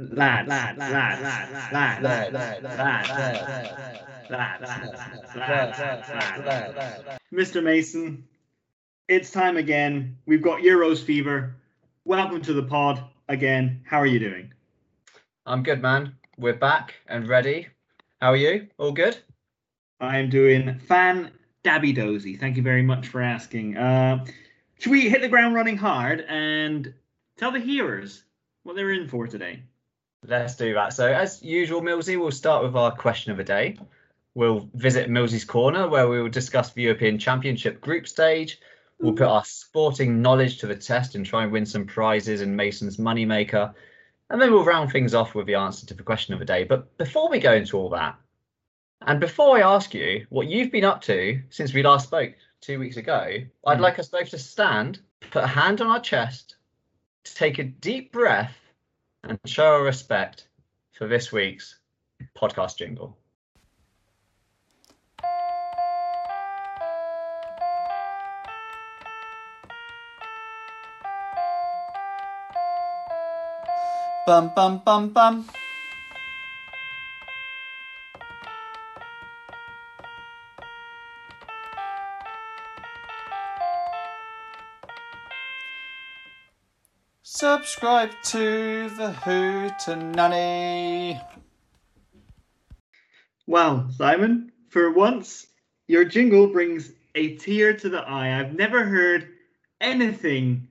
Lads, lads, lads, lads, lads, lads, Lad, lads, lad, lads, lad, lads, lad, lads, lads, lads, lads. Mr. Mason, it's time again. We've got Euros fever. Welcome to the pod again. How are you doing? I'm good, man. We're back and ready. How are you? All good? I am doing fan dabby dozy. Thank you very much for asking. Uh, should we hit the ground running hard and tell the hearers what they're in for today? Let's do that. So, as usual, Millsy, we'll start with our question of the day. We'll visit Millsy's Corner, where we will discuss the European Championship group stage. We'll put our sporting knowledge to the test and try and win some prizes in Mason's Moneymaker. And then we'll round things off with the answer to the question of the day. But before we go into all that, and before I ask you what you've been up to since we last spoke two weeks ago, I'd Hmm. like us both to stand, put a hand on our chest, to take a deep breath, and show our respect for this week's podcast jingle. Bum bum bum bum. Subscribe to the Hootenanny. Well, Simon, for once, your jingle brings a tear to the eye. I've never heard anything,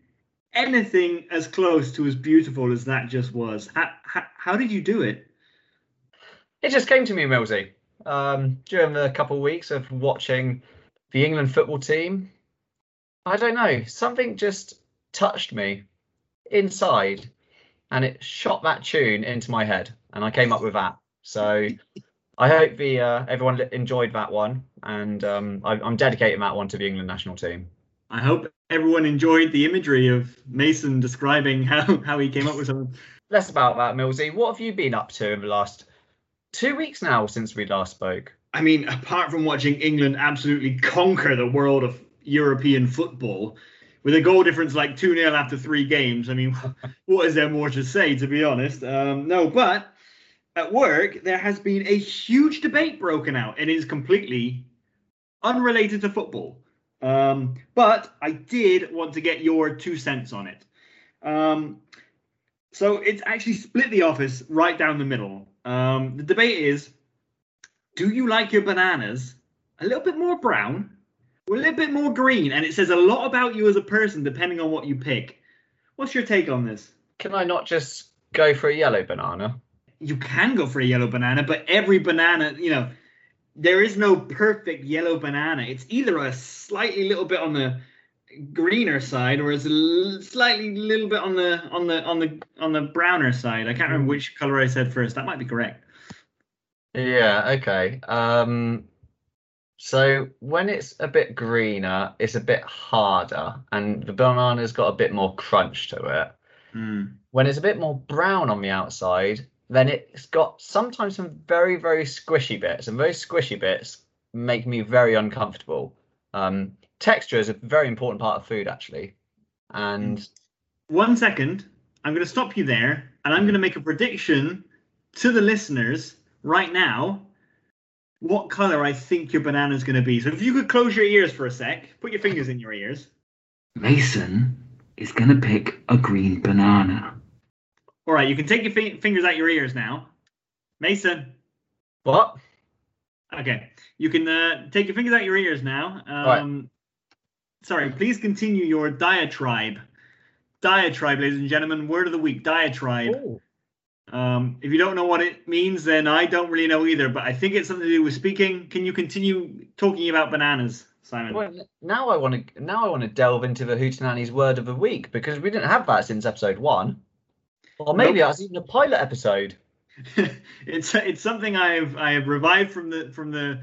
anything as close to as beautiful as that just was. How, how, how did you do it? It just came to me, Millsy, um, during the couple of weeks of watching the England football team. I don't know, something just touched me inside and it shot that tune into my head and I came up with that. So I hope the uh, everyone enjoyed that one and um, I, I'm dedicating that one to the England national team. I hope everyone enjoyed the imagery of Mason describing how, how he came up with something. Less about that, Millsy. What have you been up to in the last two weeks now since we last spoke? I mean, apart from watching England absolutely conquer the world of European football with a goal difference like 2 0 after three games, I mean, what is there more to say, to be honest? Um, no, but at work, there has been a huge debate broken out, and it is completely unrelated to football. Um, but I did want to get your two cents on it. Um, so it's actually split the office right down the middle. Um, the debate is do you like your bananas a little bit more brown or a little bit more green? And it says a lot about you as a person depending on what you pick. What's your take on this? Can I not just go for a yellow banana? You can go for a yellow banana, but every banana, you know, there is no perfect yellow banana. It's either a slightly little bit on the greener side or it's a slightly little bit on the on the on the on the browner side. I can't remember which color I said first. That might be correct. Yeah, okay. Um, so when it's a bit greener, it's a bit harder, and the banana's got a bit more crunch to it. Hmm. When it's a bit more brown on the outside, then it's got sometimes some very, very squishy bits, and those squishy bits make me very uncomfortable. Um, texture is a very important part of food, actually. And One second. I'm going to stop you there, and I'm going to make a prediction to the listeners right now what color I think your banana is going to be. So if you could close your ears for a sec, put your fingers in your ears. Mason is going to pick a green banana. All right, you can take your fi- fingers out your ears now. Mason. what? Okay, you can uh, take your fingers out your ears now. right. Um, Sorry, please continue your diatribe. Diatribe, ladies and gentlemen. Word of the week: diatribe. Ooh. Um, if you don't know what it means, then I don't really know either. But I think it's something to do with speaking. Can you continue talking about bananas, Simon? Well, now I want to now I want to delve into the Hootenanny's word of the week because we didn't have that since episode one, or maybe Nope. that's even a pilot episode. it's it's something I've I have revived from the from the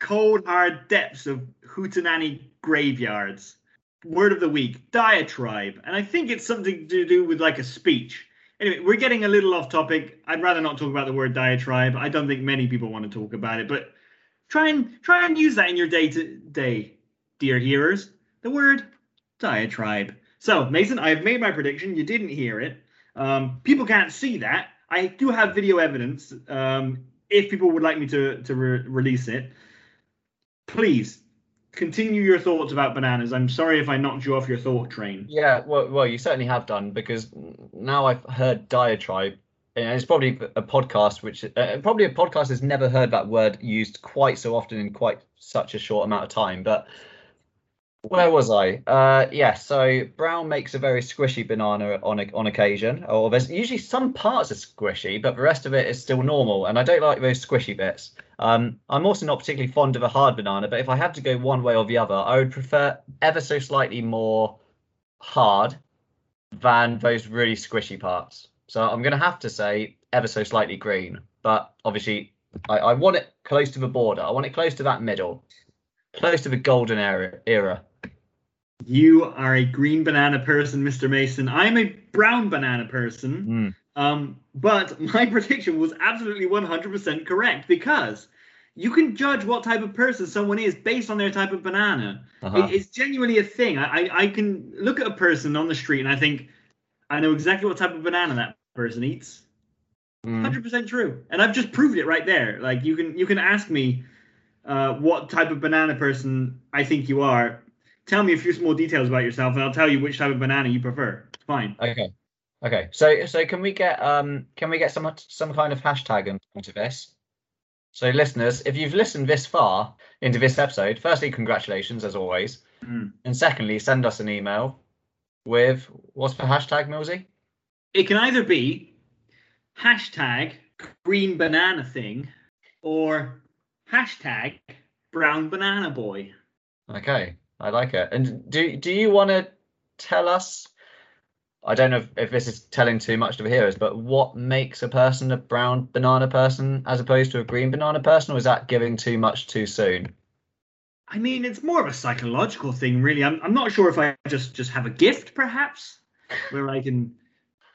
cold hard depths of hootenanny graveyards. Word of the week: diatribe, and I think it's something to do with like a speech. Anyway, we're getting a little off topic. I'd rather not talk about the word diatribe. I don't think many people want to talk about it, but try and try and use that in your day to day, dear hearers. The word diatribe. So, Mason, I've made my prediction. You didn't hear it. Um, people can't see that. I do have video evidence. Um, if people would like me to to re- release it, please continue your thoughts about bananas. I'm sorry if I knocked you off your thought train. Yeah, well, well, you certainly have done because now I've heard diatribe, and it's probably a podcast which uh, probably a podcast has never heard that word used quite so often in quite such a short amount of time. But where was I? Uh, yeah, so Brown makes a very squishy banana on on occasion, or there's usually some parts are squishy, but the rest of it is still normal, and I don't like those squishy bits. Um, I'm also not particularly fond of a hard banana, but if I had to go one way or the other, I would prefer ever so slightly more hard than those really squishy parts. So I'm going to have to say ever so slightly green, but obviously I, I want it close to the border. I want it close to that middle, close to the golden era. era. You are a green banana person, Mr. Mason. I'm a brown banana person. Mm. Um, but my prediction was absolutely 100% correct because you can judge what type of person someone is based on their type of banana. Uh-huh. It, it's genuinely a thing. I, I, I can look at a person on the street and I think I know exactly what type of banana that person eats. Mm. Hundred percent true, and I've just proved it right there. Like you can you can ask me uh, what type of banana person I think you are. Tell me a few small details about yourself, and I'll tell you which type of banana you prefer. It's fine. Okay. Okay. So so can we get um can we get some some kind of hashtag into this? So listeners, if you've listened this far into this episode, firstly congratulations as always, Mm. and secondly send us an email with what's the hashtag, Millsy? It can either be hashtag green banana thing or hashtag brown banana boy. Okay, I like it. And do do you want to tell us? I don't know if, if this is telling too much to the hearers, but what makes a person a brown banana person as opposed to a green banana person, or is that giving too much too soon? I mean, it's more of a psychological thing, really. I'm, I'm not sure if I just just have a gift, perhaps, where I can,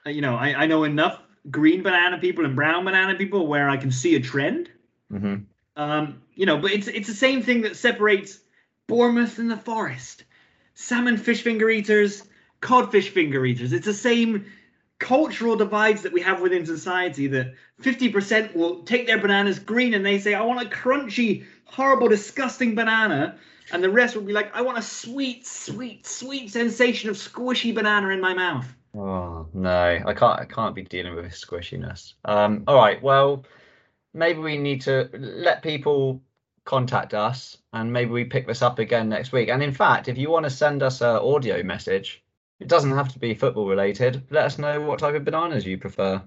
uh, you know, I, I know enough green banana people and brown banana people where I can see a trend. hmm Um, you know, but it's it's the same thing that separates Bournemouth and the Forest, salmon fish finger eaters, codfish finger eaters. It's the same cultural divides that we have within society. That 50% will take their bananas green and they say, "I want a crunchy, horrible, disgusting banana," and the rest will be like, "I want a sweet, sweet, sweet sensation of squishy banana in my mouth." Oh no, I can't. I can't be dealing with squishiness. Um. All right. Well, maybe we need to let people contact us, and maybe we pick this up again next week. And in fact, if you want to send us an audio message, it doesn't have to be football related. Let us know what type of bananas you prefer.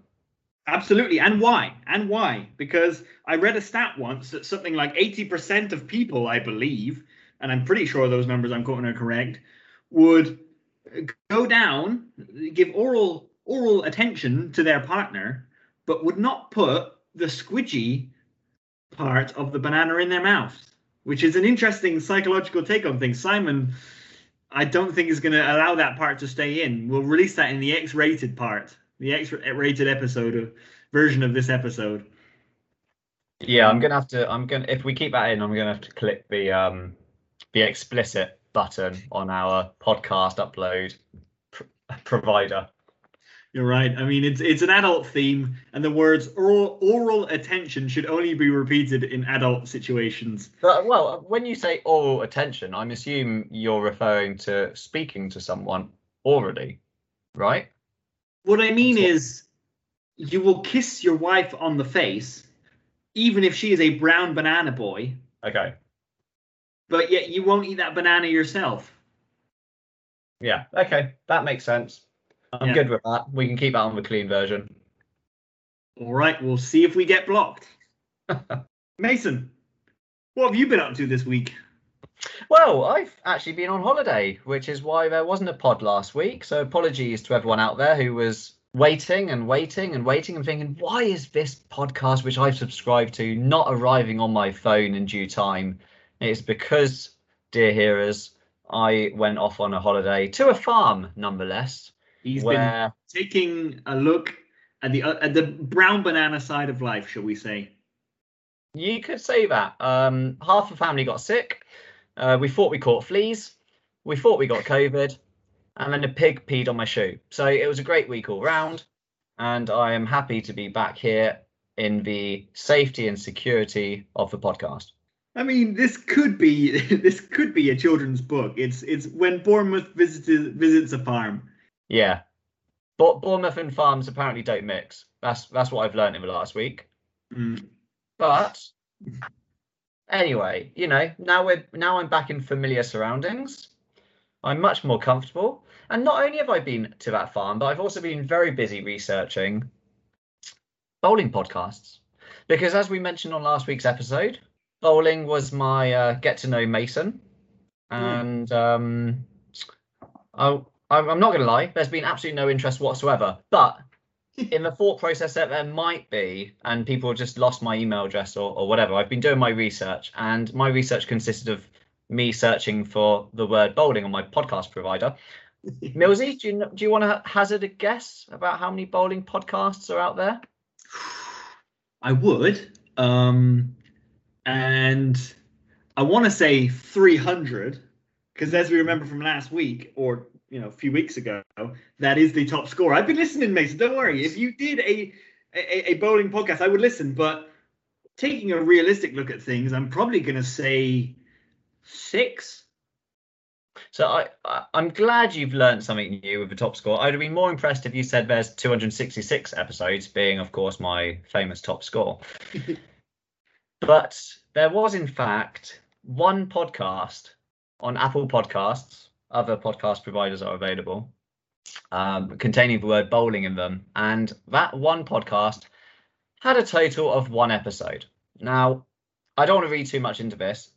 Absolutely. And why? And why? Because I read a stat once that something like 80% of people, I believe, and I'm pretty sure those numbers I'm quoting are correct, would go down, give oral oral attention to their partner, but would not put the squidgy part of the banana in their mouth, which is an interesting psychological take on things. Simon, I don't think is going to allow that part to stay in. We'll release that in the X-rated part, the X-rated episode of version of this episode. Yeah, I'm gonna have to. I'm gonna. If we keep that in, I'm gonna have to click the um the explicit button on our podcast upload pr- provider. You're right. I mean, it's it's an adult theme, and the words oral, oral attention should only be repeated in adult situations. But well, when you say oral attention, I'm assuming you're referring to speaking to someone orally, right? What I mean That's what- is, you will kiss your wife on the face, even if she is a brown banana boy, Okay. but yet you won't eat that banana yourself. Yeah. Okay. That makes sense. I'm Yeah. good with that. We can keep that on the clean version. All right, we'll see if we get blocked. Mason, what have you been up to this week? Well, I've actually been on holiday, which is why there wasn't a pod last week. So apologies to everyone out there who was waiting and waiting and waiting and thinking, why is this podcast, which I've subscribed to, not arriving on my phone in due time? It's because, dear hearers, I went off on a holiday to a farm, nonetheless, He's where been taking a look at the uh, at the brown banana side of life, shall we say? You could say that. Um, half the family got sick. Uh, we thought we caught fleas. We thought we got COVID. And then a pig peed on my shoe. So it was a great week all round. and I am happy to be back here in the safety and security of the podcast. I mean, this could be this could be a children's book. It's it's when Bournemouth visits visits a farm. Yeah, but Bournemouth and farms apparently don't mix. That's that's what I've learned in the last week. Mm. But anyway, you know, now we're now I'm back in familiar surroundings. I'm much more comfortable. And not only have I been to that farm, but I've also been very busy researching bowling podcasts. Because as we mentioned on last week's episode, bowling was my uh, get to know Mason. And um, I, I'm not going to lie, there's been absolutely no interest whatsoever. But in the thought process that there might be, and people just lost my email address or, or whatever, I've been doing my research, and my research consisted of me searching for the word bowling on my podcast provider. Millsy, do you do you want to hazard a guess about how many bowling podcasts are out there? I would, um, and I want to say 300 because as we remember from last week or you know a few weeks ago, that is the top score. I've been listening, Mason. Don't worry. If you did a a, a bowling podcast, I would listen. But taking a realistic look at things, I'm probably going to say six. So I, I I'm glad you've learned something new with the top score. I'd have been more impressed if you said there's 266 episodes, being of course my famous top score. but there was in fact one podcast on Apple Podcasts. Other podcast providers are available, um, containing the word bowling in them, and that one podcast had a total of one episode. Now, I don't want to read too much into this,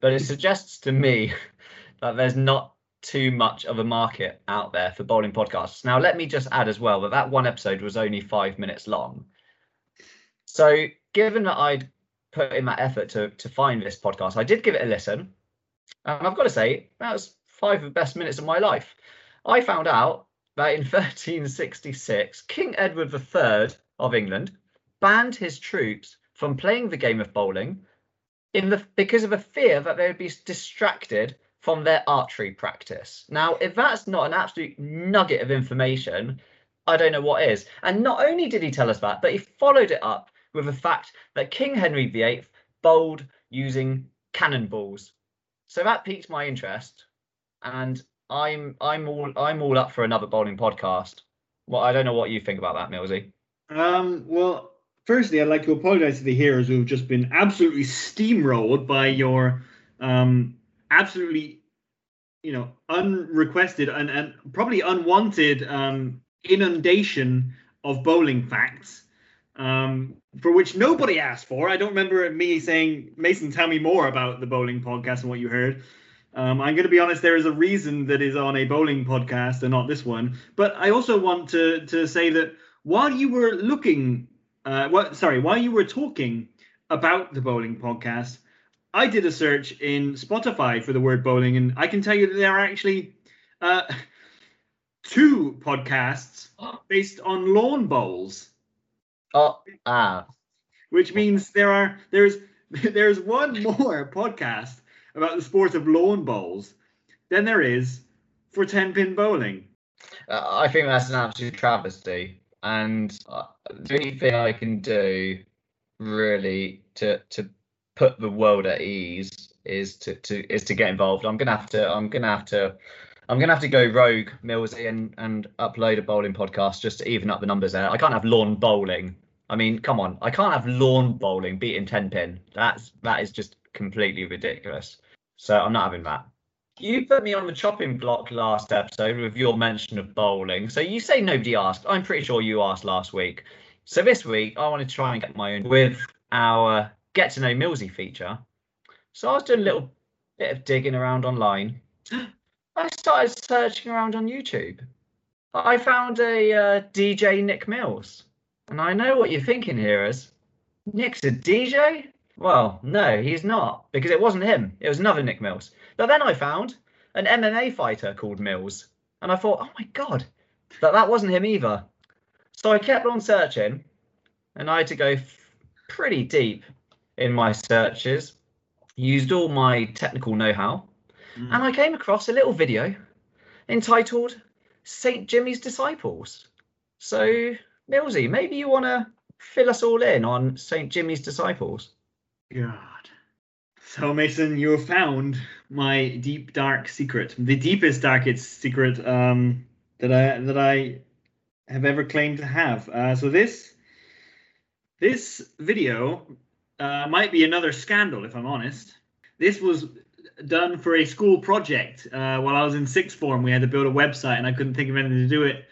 but it suggests to me that there's not too much of a market out there for bowling podcasts. Now, let me just add as well that that one episode was only five minutes long. So, given that I'd put in that effort to to find this podcast, I did give it a listen, and I've got to say that was five of the best minutes of my life. I found out that in 1366, King Edward III of England banned his troops from playing the game of bowling in the because of a fear that they would be distracted from their archery practice. Now, if that's not an absolute nugget of information, I don't know what is. And not only did he tell us that, but he followed it up with the fact that King Henry VIII bowled using cannonballs. So that piqued my interest, and I'm I'm all I'm all up for another bowling podcast. Well, I don't know what you think about that, Millsy. Um, well, firstly, I'd like to apologize to the hearers who've just been absolutely steamrolled by your um, absolutely, you know, unrequested and, and probably unwanted um, inundation of bowling facts, um, for which nobody asked for. I don't remember me saying, Mason, tell me more about the bowling podcast and what you heard. Um, I'm going to be honest. There is a reason that is on a bowling podcast and not this one. But I also want to to say that while you were looking, uh, what sorry, while you were talking about the bowling podcast, I did a search in Spotify for the word bowling, and I can tell you that there are actually uh, two podcasts based on lawn bowls, Oh, ah, which means there are there's there's one more podcast about the sport of lawn bowls than there is for ten pin bowling. Uh, I think that's an absolute travesty, and uh, the only thing I can do really to to put the world at ease is to, to is to get involved. I'm gonna have to I'm gonna have to I'm gonna have to go rogue Millsy and and upload a bowling podcast just to even up the numbers there. I can't have lawn bowling. I mean, come on, I can't have lawn bowling beating ten pin. That's that is just completely ridiculous. So I'm not having that. You put me on the chopping block last episode with your mention of bowling. So you say nobody asked. I'm pretty sure you asked last week. So this week I want to try and get my own with our get to know Millsy feature. So I was doing a little bit of digging around online. I started searching around on YouTube. I found a uh, DJ Nick Mills. And I know what you're thinking here is Nick's a DJ? Well, no, he's not, because it wasn't him. It was another Nick Mills. But then I found an MMA fighter called Mills. And I thought, oh my God, that that wasn't him either. So I kept on searching, and I had to go f- pretty deep in my searches, used all my technical know how, Mm. and I came across a little video entitled St. Jimmy's Disciples. So Millsy, maybe you want to fill us all in on St. Jimmy's disciples. God. So Mason, you have found my deep dark secret, the deepest darkest secret um, that I that I have ever claimed to have. Uh, so this this video uh, might be another scandal, if I'm honest. This was done for a school project uh, while I was in sixth form. We had to build a website, and I couldn't think of anything to do it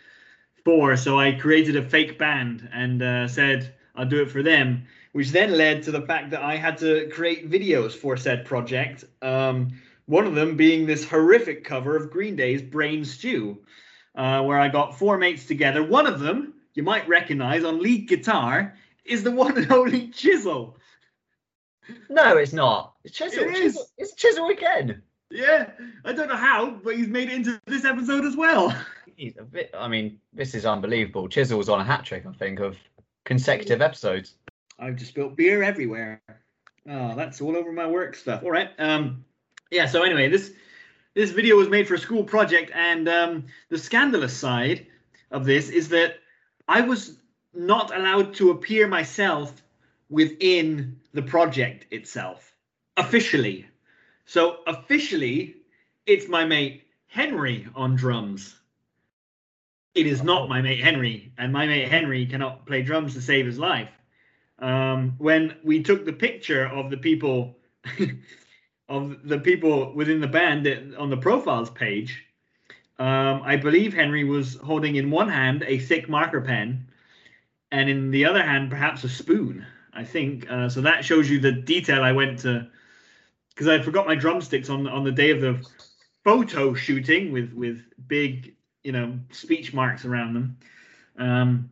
for, so I created a fake band and uh, said I'll do it for them which then led to the fact that I had to create videos for said project. Um, one of them being this horrific cover of Green Day's Brain Stew, uh, where I got four mates together. One of them, you might recognize on lead guitar, is the one and only Chisel. No, it's not. It's Chisel. It is. Chisel. It's Chisel again. Yeah, I don't know how, but he's made it into this episode as well. He's a bit. I mean, this is unbelievable. Chisel's on a hat trick, I think, of consecutive episodes. I've just spilled beer everywhere. Oh, that's all over my work stuff. All right. Um, yeah. So anyway, this this video was made for a school project, and um, the scandalous side of this is that I was not allowed to appear myself within the project itself officially. So officially, it's my mate Henry on drums. It is not my mate Henry, and my mate Henry cannot play drums to save his life um, when we took the picture of the people of the people within the band on the profiles page um, i believe henry was holding in one hand a thick marker pen and in the other hand perhaps a spoon i think. Uh, so that shows you the detail i went to because i forgot my drumsticks on on the day of the photo shooting with with big you know speech marks around them. Um,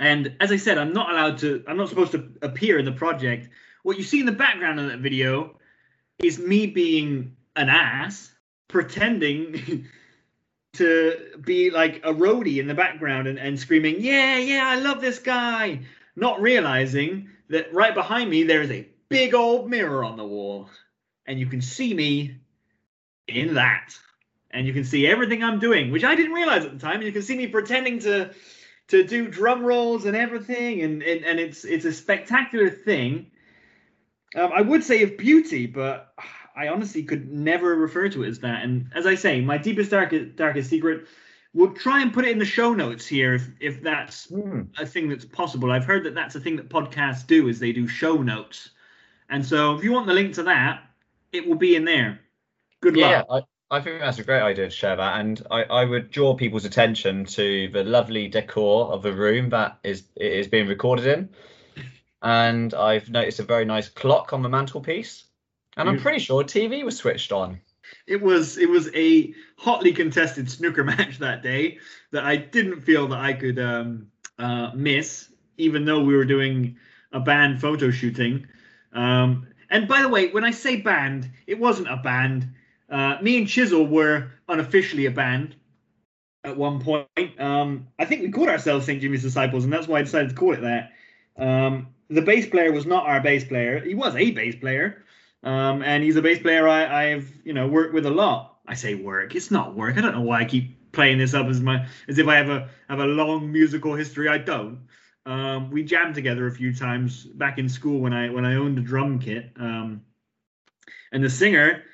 and as I said, I'm not allowed to, I'm not supposed to appear in the project. What you see in the background of that video is me being an ass, pretending to be like a roadie in the background and, and screaming, Yeah, yeah, I love this guy. Not realizing that right behind me there is a big old mirror on the wall. And you can see me in that. And you can see everything I'm doing, which I didn't realize at the time. And you can see me pretending to to do drum rolls and everything, and and, and it's it's a spectacular thing. Um, I would say of beauty, but I honestly could never refer to it as that. And as I say, my deepest darkest darkest secret. We'll try and put it in the show notes here if, if that's Hmm. a thing that's possible. I've heard that that's a thing that podcasts do is they do show notes. And so if you want the link to that, it will be in there. Good Yeah, luck. I, think that's a great idea to share that, and I, I would draw people's attention to the lovely decor of the room that is it is being recorded in, and I've noticed a very nice clock on the mantelpiece, and I'm pretty sure TV was switched on. It was it was a hotly contested snooker match that day that I didn't feel that I could um, uh, miss, even though we were doing a band photo shooting. Um, and by the way, when I say band, it wasn't a band. Uh, me and Chisel were unofficially a band at one point. Um, I think we called ourselves St. Jimmy's Disciples, and that's why I decided to call it that. Um, the bass player was not our bass player. He was a bass player, um, and he's a bass player I, I've you know worked with a lot. I say work. It's not work. I don't know why I keep playing this up as my as if I have a have a long musical history. I don't. Um, we jammed together a few times back in school when I when I owned a drum kit. Um, and the singer,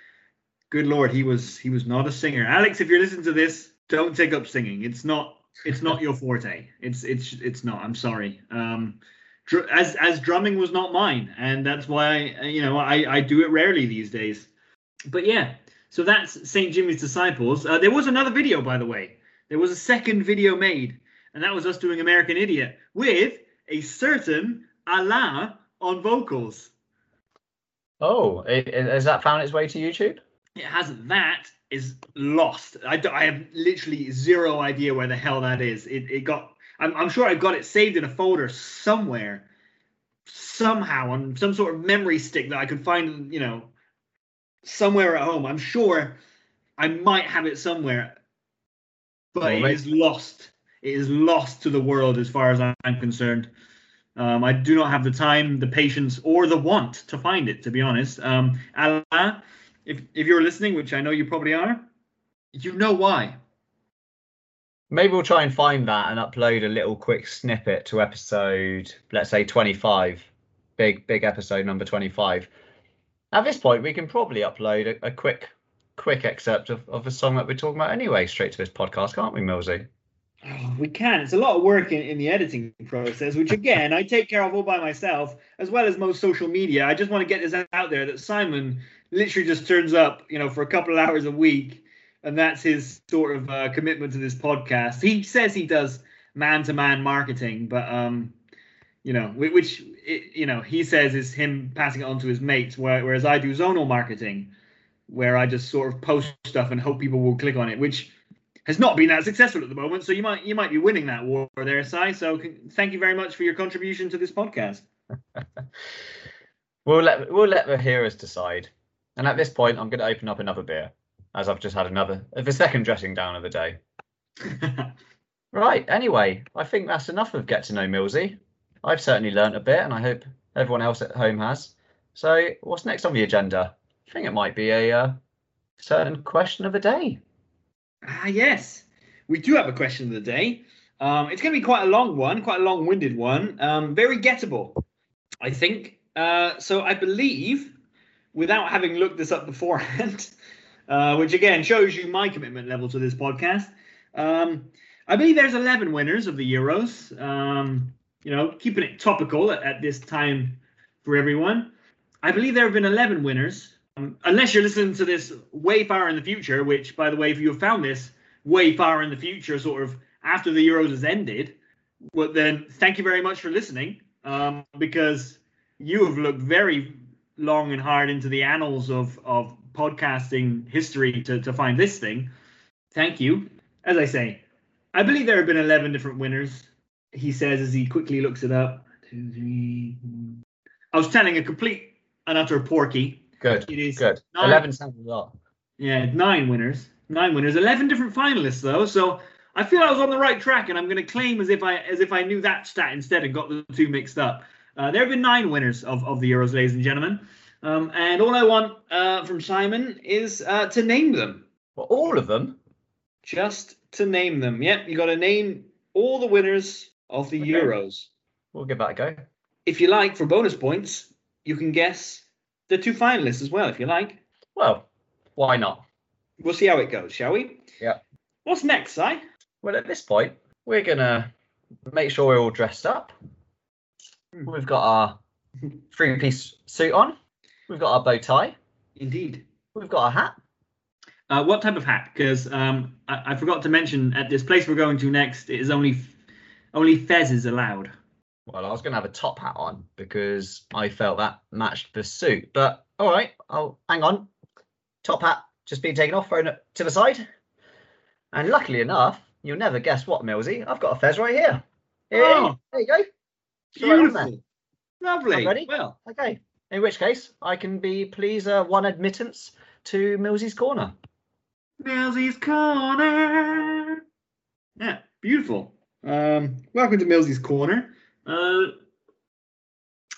good lord, he was he was not a singer. Alex, if you're listening to this, don't take up singing. It's not it's not your forte. It's it's it's not. I'm sorry. Um, dr- as as drumming was not mine, and that's why I, you know I I do it rarely these days. But yeah, so that's St. Jimmy's Disciples. Uh, there was another video, by the way. There was a second video made, and that was us doing American Idiot with a certain Alain on vocals. Oh, has that found its way to YouTube? It hasn't. That is lost. I, I have literally zero idea where the hell that is. It, it got. I'm, I'm sure I've got it saved in a folder somewhere, somehow on some sort of memory stick that I could find. You know, somewhere at home. I'm sure I might have it somewhere, but Well, it is lost. It is lost to the world as far as I'm concerned. Um, I do not have the time, the patience, or the want to find it. To be honest, um, Alain, if if you're listening, which I know you probably are, you know why. Maybe we'll try and find that and upload a little quick snippet to episode, let's say 25, big big episode number 25. At this point, we can probably upload a, a quick quick excerpt of, of a song that we're talking about anyway, straight to this podcast, can't we, Millsy? Oh, we can. It's a lot of work in, in the editing process, which again I take care of all by myself, as well as most social media. I just want to get this out there that Simon literally just turns up, you know, for a couple of hours a week, and that's his sort of uh, commitment to this podcast. He says he does man-to-man marketing, but um, you know, whi- which you know he says is him passing it on to his mates, whereas I do zonal marketing, where I just sort of post stuff and hope people will click on it, which has not been that successful at the moment. So you might you might be winning that war there, Si. So thank you very much for your contribution to this podcast. We'll let we'll let the hearers decide. And at this point, I'm going to open up another beer, as I've just had another the second dressing down of the day. Right. Anyway, I think that's enough of get to know Millsy. I've certainly learnt a bit, and I hope everyone else at home has. So, what's next on the agenda? I think it might be a uh, certain question of the day. ah, yes, we do have a question of the day. Um, it's going to be quite a long one, quite a long-winded one. Um, very gettable, I think. Uh, so I believe, without having looked this up beforehand, uh, which again shows you my commitment level to this podcast. Um, I believe there's 11 winners of the Euros. Um, you know, keeping it topical at, at this time for everyone. I believe there have been 11 winners. Um, unless you're listening to this way far in the future, which, by the way, if you have found this way far in the future, sort of after the Euros has ended, well, then thank you very much for listening um, because you have looked very long and hard into the annals of, of podcasting history to, to find this thing. Thank you. As I say, I believe there have been 11 different winners, he says as he quickly looks it up. Two, three. four. I was telling a complete and utter porky. Good. It is Good. nine- Eleven sounds a lot. Yeah, nine winners. Nine winners. Eleven different finalists though. So I feel I was on the right track, and I'm going to claim as if I as if I knew that stat instead and got the two mixed up. Uh, there have been nine winners of, of the Euros, ladies and gentlemen. Um, and all I want uh, from Simon is uh, to name them. Well, all of them. Just to name them. Yep, you got to name all the winners of the Okay. Euros. We'll give that a go. If you like, for bonus points, you can guess the two finalists as well, if you like. Well, why not? We'll see how it goes, shall we? Yeah. What's next, Si? Well, at this point, we're gonna make sure we're all dressed up. We've got our three-piece suit on. We've got our bow tie. Indeed. We've got a hat. Uh, what type of hat? Because um, I, I forgot to mention at this place we're going to next, it is only only fezzes allowed. Well, I was gonna have a top hat on because I felt that matched the suit. But all right, I'll hang on. Top hat just being taken off, thrown to the side. And luckily enough, you'll never guess what, Millsy. I've got a fez right here. Here, Oh. there you go. Straight on there. Beautiful. Lovely. I'm ready? Well, Okay. In which case, I can be please uh, one admittance to Millsy's corner. Millsy's Corner. Yeah, beautiful. Um, welcome to Millsy's Corner. Uh,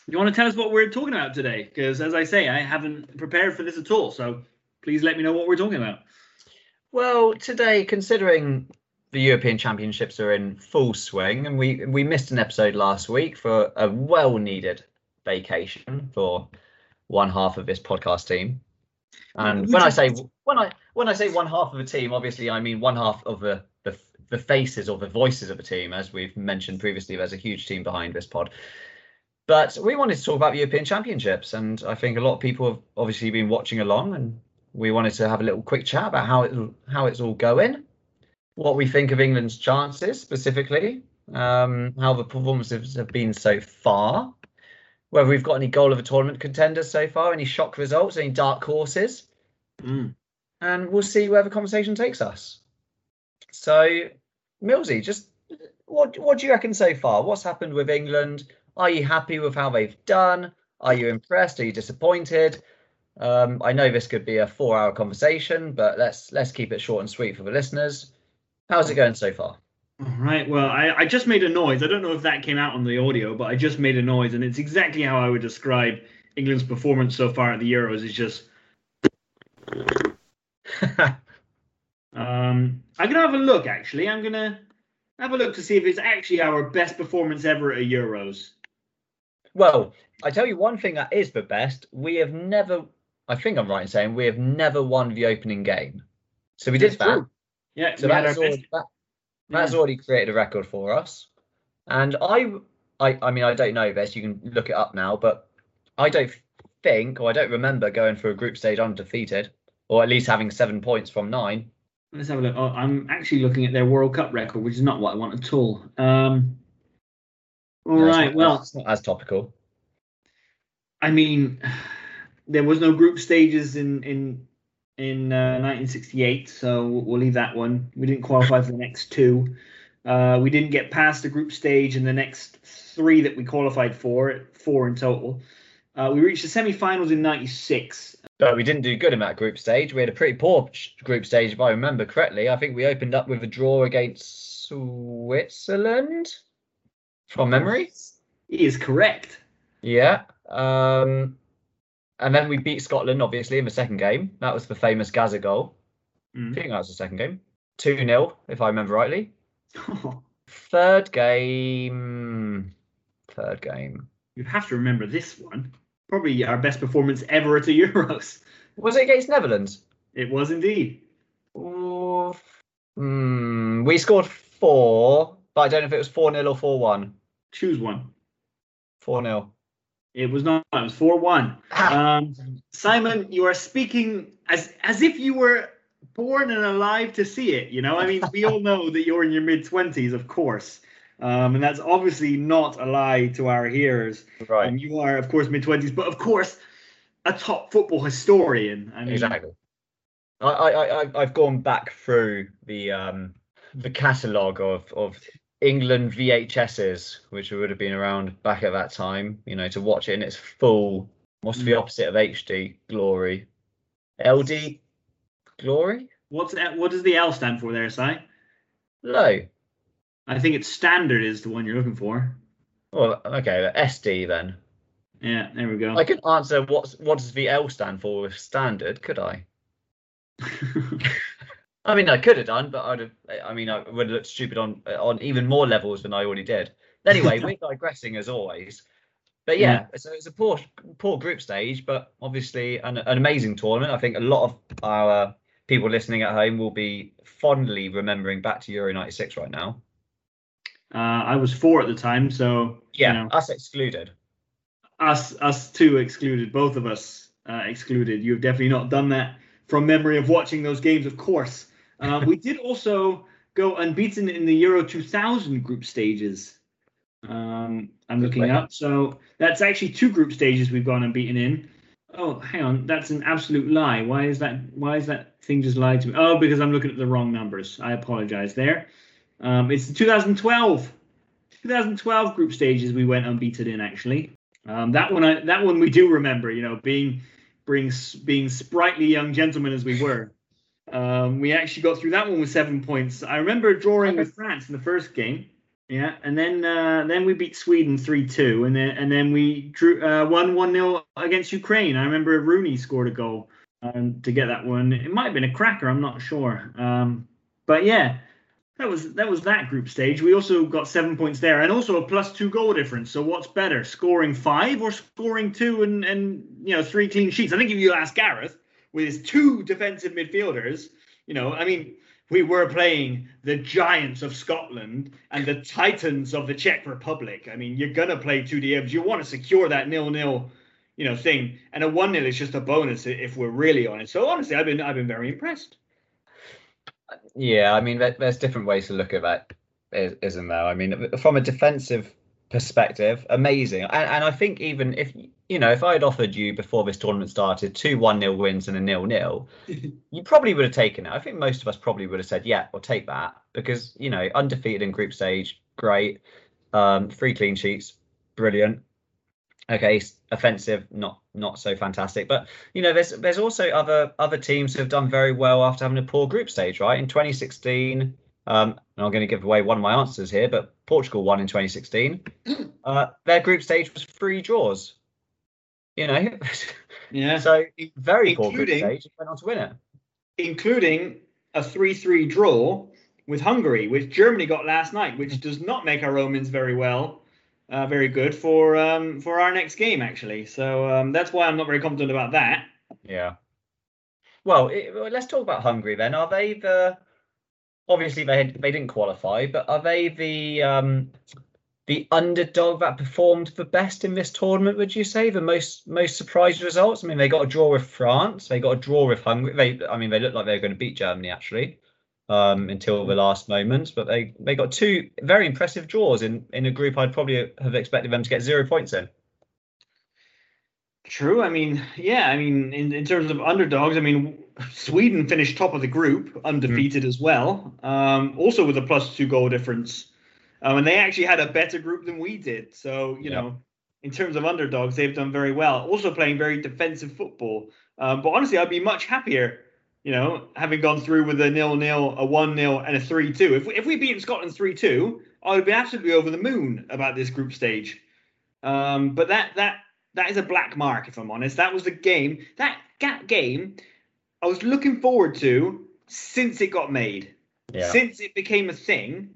you want to tell us what we're talking about today? Because as I say, I haven't prepared for this at all. So please let me know what we're talking about. Well, today, considering the European Championships are in full swing, and we we missed an episode last week for a well-needed vacation for one half of this podcast team. And when I say when I when I say one half of a team, obviously I mean one half of the the, the faces or the voices of a team, as we've mentioned previously. There's a huge team behind this pod. But we wanted to talk about the European Championships, and I think a lot of people have obviously been watching along, and we wanted to have a little quick chat about how it how it's all going, what we think of England's chances specifically, um, how the performances have been so far, whether we've got any goal of a tournament contenders so far, any shock results, any dark horses, Mm. and we'll see where the conversation takes us. So, Millsy, just what what do you reckon so far? What's happened with England? Are you happy with how they've done? Are you impressed? Are you disappointed? Um, I know this could be a four-hour conversation, but let's let's keep it short and sweet for the listeners. How's it going so far? All right. Well, I, I just made a noise. I don't know if that came out on the audio, but I just made a noise, and it's exactly how I would describe England's performance so far at the Euros. Is just Um, I'm gonna have a look. Actually, I'm gonna have a look to see if it's actually our best performance ever at a Euros. Well, I tell you one thing that is the best. We have never. I think I'm right in saying we have never won the opening game. So we did That's that. true. Yeah, So that's already, that, that's yeah. already created a record for us. And I, I, I mean, I don't know this. You can look it up now, but I don't think, or I don't remember going for a group stage undefeated, or at least having seven points from nine. Let's have a look. Oh, I'm actually looking at their World Cup record, which is not what I want at all. Um, all No, right. not- Well, it's not as topical. I mean, there was no group stages in in in uh, 1968, so we'll leave that one. We didn't qualify for the next two. Uh, we didn't get past the group stage in the next three that we qualified for, four in total. Uh, we reached the semi-finals in '96. But we didn't do good in that group stage. We had a pretty poor group stage, if I remember correctly. I think we opened up with a draw against Switzerland, from memory. He is correct. Yeah. Um, and then we beat Scotland, obviously, in the second game. That was the famous Gazza goal. I Mm. think that was the second game. 2 0, if I remember rightly. Third game. Third game. you have to remember this one. Probably our best performance ever at the Euros. Was it against Netherlands? It was indeed. Ooh, hmm, we scored four, but I don't know if it was 4 0 or 4 1. Choose one. 4 0. It was not. It was four one. Um, Simon, you are speaking as as if you were born and alive to see it. You know, I mean, we all know that you're in your mid twenties, of course, um, and that's obviously not a lie to our hearers. Right. And you are, of course, mid twenties, but of course, a top football historian. I mean, Exactly. I, I, I, I've gone back through the um, the catalogue of, of England VHSs, which would have been around back at that time, you know, to watch it in its full, what's the Mm. opposite of HD glory? LD glory? What's that, what does the L stand for there, Si? Low. I think it's standard is the one you're looking for. Well, okay, SD then. Yeah, there we go. I could answer what's what does the L stand for with standard, could I? I mean, I could have done, but I'd have. I mean, I would have looked stupid on on even more levels than I already did. Anyway, we're digressing as always. But yeah, so it's a poor poor group stage, but obviously an, an amazing tournament. I think a lot of our people listening at home will be fondly remembering back to Euro '96 right now. uh, I was four at the time, so Yeah, you know. us excluded. us us two excluded both of us uh, excluded you've definitely not done that from memory of watching those games of course uh, we did also go unbeaten in the euro 2000 group stages. Um, i'm looking up. So that's actually two group stages we've gone unbeaten in. Oh hang on. That's an absolute lie. Why is that why is that thing just lied to me? Oh because i'm looking at the wrong numbers. I apologize there. Um, it's the 2012 2012 group stages we went unbeaten in actually. Um, that one, I, that one we do remember. You know, being being being sprightly young gentlemen as we were, um, we actually got through that one with seven points. I remember drawing with France in the first game. Yeah, and then uh, then we beat Sweden three two, and then and then we drew uh, one one nil against Ukraine. I remember Rooney scored a goal um, to get that one. It might have been a cracker. I'm not sure. Um, but yeah, that was that was that group stage. We also got seven points there, and also a plus two goal difference. So what's better, scoring five or scoring two and and you know three clean sheets? I think if you ask Gareth with his two defensive midfielders, you know, I mean, we were playing the giants of Scotland and the titans of the Czech Republic. I mean, you're gonna play two DMs. You want to secure that nil nil, you know, thing, and a one nil is just a bonus if we're really honest. So honestly, I've been I've been very impressed. Yeah, I mean, there's different ways to look at that, is- isn't there? I mean, from a defensive perspective, amazing. And, and I think even if you know, if I had offered you before this tournament started two one nil wins and a nil nil, you probably would have taken it. I think most of us probably would have said, yeah, we'll take that because you know, undefeated in group stage, great. Um, three clean sheets, brilliant. Okay, offensive, not not so fantastic. But you know, there's there's also other other teams who have done very well after having a poor group stage, right? In 2016, um, and I'm going to give away one of my answers here, but Portugal won in 2016. Uh, their group stage was three draws. You know, Yeah. so very poor group Including- stage. Went on to win it. including a 3 3 draw with Hungary, which Germany got last night, which does not make our Romans very well. Uh, very good for um, for our next game, actually. So um, that's why I'm not very confident about that. Yeah. Well, it, well, let's talk about Hungary then. Are they the obviously they had, they didn't qualify, but are they the um, the underdog that performed the best in this tournament? Would you say the most most surprised results? I mean, they got a draw with France, they got a draw with Hungary. They, I mean, they looked like they were going to beat Germany actually um, until the last moments, but they they got two very impressive draws in in a group I'd probably have expected them to get zero points in. True. I mean, yeah. I mean, in, in terms of underdogs, I mean, Sweden finished top of the group, undefeated as well, um, also with a plus two goal difference. Um, and they actually had a better group than we did. So, you Yeah. know, in terms of underdogs, they've done very well. Also playing very defensive football. Um, but honestly, I'd be much happier, you know, having gone through with a nil nil, a one nil, and a three two. If we, if we beat Scotland three two, I would be absolutely over the moon about this group stage. Um, but that that that is a black mark, if I'm honest. That was the game. That ga- game I was looking forward to since it got made. Yeah. Since it became a thing,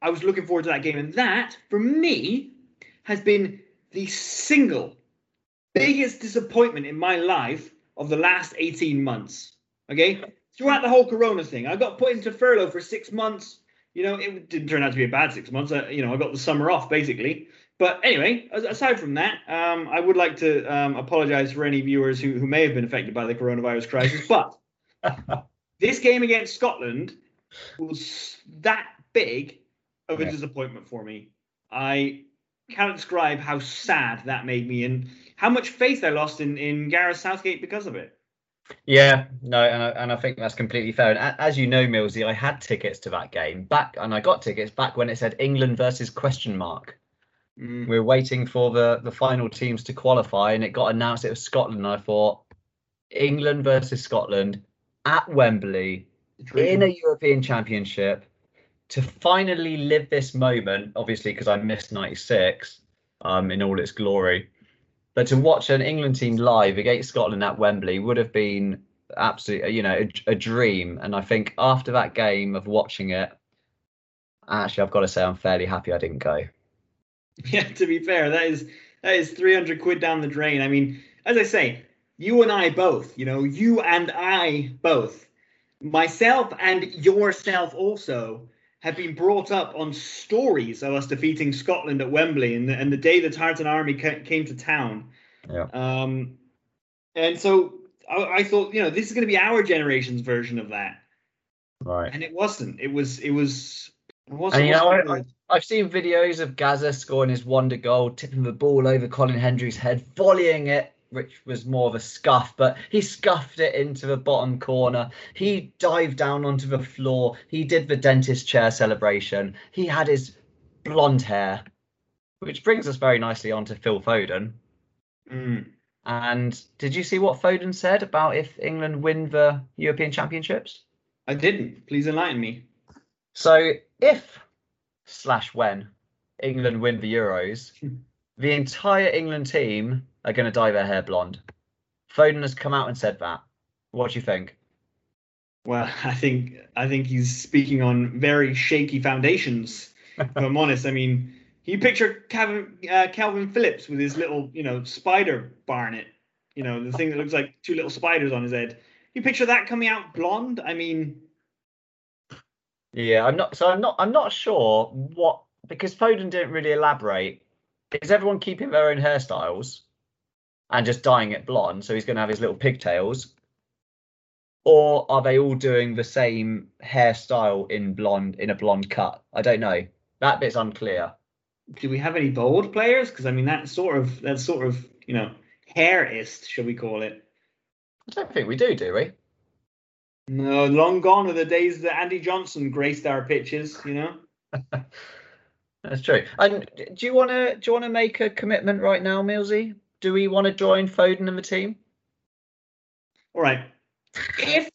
I was looking forward to that game. And that, for me, has been the single biggest disappointment in my life of the last 18 months. Okay? Throughout the whole Corona thing, I got put into furlough for six months. You know, it didn't turn out to be a bad six months. I, you know, I got the summer off basically. But anyway, aside from that, um, I would like to um, apologize for any viewers who, who may have been affected by the coronavirus crisis. But this game against Scotland was that big of a Yeah. disappointment for me. I can't describe how sad that made me and how much faith I lost in, in Gareth Southgate because of it. Yeah, no, and I, and I think that's completely fair. And as you know, Millsy, I had tickets to that game back, and I got tickets back when it said England versus question mark. Mm. We were waiting for the the final teams to qualify, and it got announced it was Scotland. And I thought England versus Scotland at Wembley in a European Championship to finally live this moment. Obviously, because I missed '96 um, in all its glory, but to watch an England team live against Scotland at Wembley would have been absolutely, you know, a, a dream. And I think after that game of watching it, actually, I've got to say I'm fairly happy I didn't go. Yeah, to be fair, that is that is 300 quid down the drain. I mean, as I say, you and I both, you know, you and I both, myself and yourself also, have been brought up on stories of us defeating Scotland at Wembley and the, and the day the Tartan Army ca- came to town. Yeah. Um, and so I, I thought, you know, this is going to be our generation's version of that, Right. and it wasn't. It was. It was. It wasn't. And you know, I-. I've seen videos of Gazza scoring his wonder goal, tipping the ball over Colin Hendry's head, volleying it, which was more of a scuff, but he scuffed it into the bottom corner. He dived down onto the floor. He did the dentist chair celebration. He had his blonde hair, which brings us very nicely on to Phil Foden. Mm. And did you see what Foden said about if England win the European Championships? I didn't. Please enlighten me. So if slash when England win the Euros, the entire England team are going to dye their hair blonde. Foden has come out and said that. What do you think? Well, I think I think he's speaking on very shaky foundations. if I'm honest. I mean, you picture Kalvin, uh, Kalvin Phillips with his little, you know, spider barnet. You know, the thing that looks like two little spiders on his head. You picture that coming out blonde? I mean, Yeah, I'm not. So I'm not. I'm not sure what because Foden didn't really elaborate. Is everyone keeping their own hairstyles and just dyeing it blonde? So he's going to have his little pigtails, or are they all doing the same hairstyle in blonde in a blonde cut? I don't know. That bit's unclear. do we have any bold players? Because I mean, that's sort of that's sort of you know hairist, shall we call it? I don't think we do, do we? No, long gone are the days that Andy Johnson graced our pitches. You know. That's true. And do you want to do you want to make a commitment right now, Millsy? Do we want to join Foden and the team? All right. If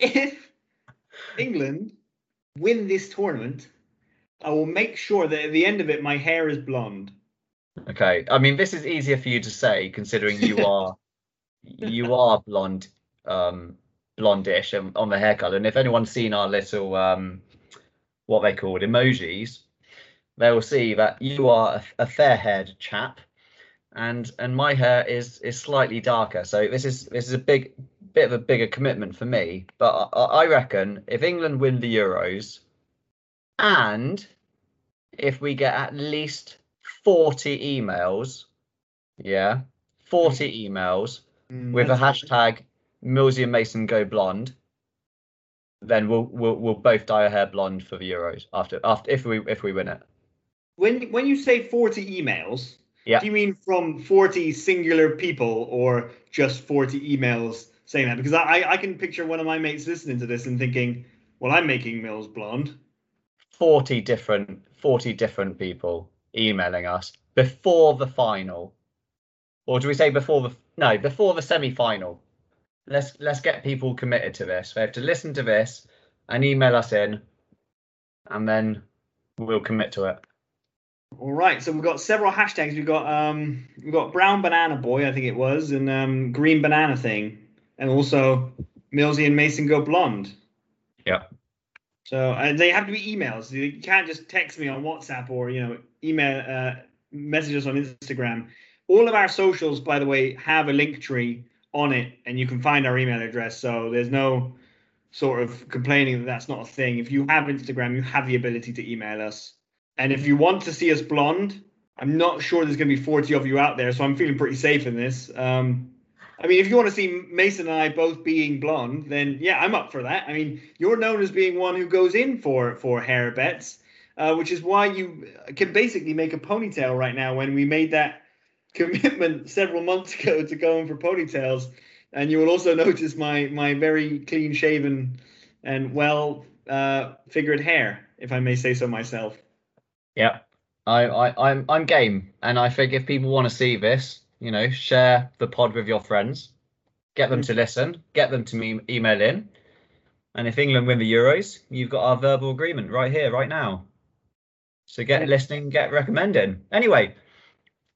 if England win this tournament, I will make sure that at the end of it my hair is blonde. Okay. I mean, this is easier for you to say considering you are you are blonde um blondish on, on the hair color. And if anyone's seen our little um, what they called emojis, they will see that you are a, a fair-haired chap, and and my hair is is slightly darker. So this is this is a big bit of a bigger commitment for me. But I, I reckon if England win the Euros, and if we get at least forty emails, yeah, forty emails Mm, with a hashtag Millsy and Mason go blonde, then we'll we'll we'll both dye our hair blonde for the Euros after after if we if we win it. When when you say 40 emails, Yeah. do you mean from 40 singular people or just 40 emails saying that? Because I I can picture one of my mates listening to this and thinking, well, I'm making Mills blonde. 40 different 40 different people emailing us before the final or do we say before the no before the semi-final let's let's get people committed to this they have to listen to this and email us in and then we'll commit to it All right, so we've got several hashtags. We've got um we've got brown banana boy, I think it was, and um green banana thing, and also Millsy and Mason go blonde. Yeah. So uh, they have to be emails. You can't just text me on WhatsApp or you know email uh, message us on Instagram. All of our socials, by the way, have a link tree on it, and you can find our email address. So there's no sort of complaining that that's not a thing. If you have Instagram, you have the ability to email us. And if you want to see us blonde, I'm not sure there's going to be 40 of you out there, so I'm feeling pretty safe in this. Um, I mean, if you want to see Mason and I both being blonde, then yeah, I'm up for that. I mean, you're known as being one who goes in for for hair bets, uh, which is why you can basically make a ponytail right now. When we made that commitment several months ago to going for ponytails, and you will also notice my my very clean shaven and well uh, figured hair, if I may say so myself. Yeah, I, I, I'm, I'm game, and I think if people want to see this, you know, share the pod with your friends, get them to listen, get them to me email in, and if England win the Euros, you've got our verbal agreement right here, right now. So get listening, get recommending. Anyway,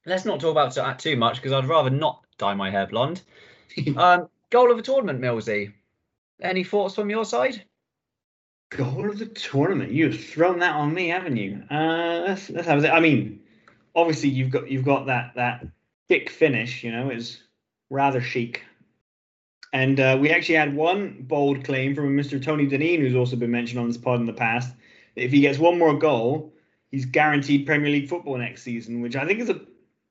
let's not talk about that too much because I'd rather not dye my hair blonde. um, goal of the tournament, Millsy. Any thoughts from your side? Goal of the tournament. You've thrown that on me, haven't you? Uh, let's let's have it. I mean, obviously you've got you've got that that Schick finish. You know, is rather chic. And uh, we actually had one bold claim from Mr. Tony Deneen, who's also been mentioned on this pod in the past. that If he gets one more goal, he's guaranteed Premier League football next season, which I think is a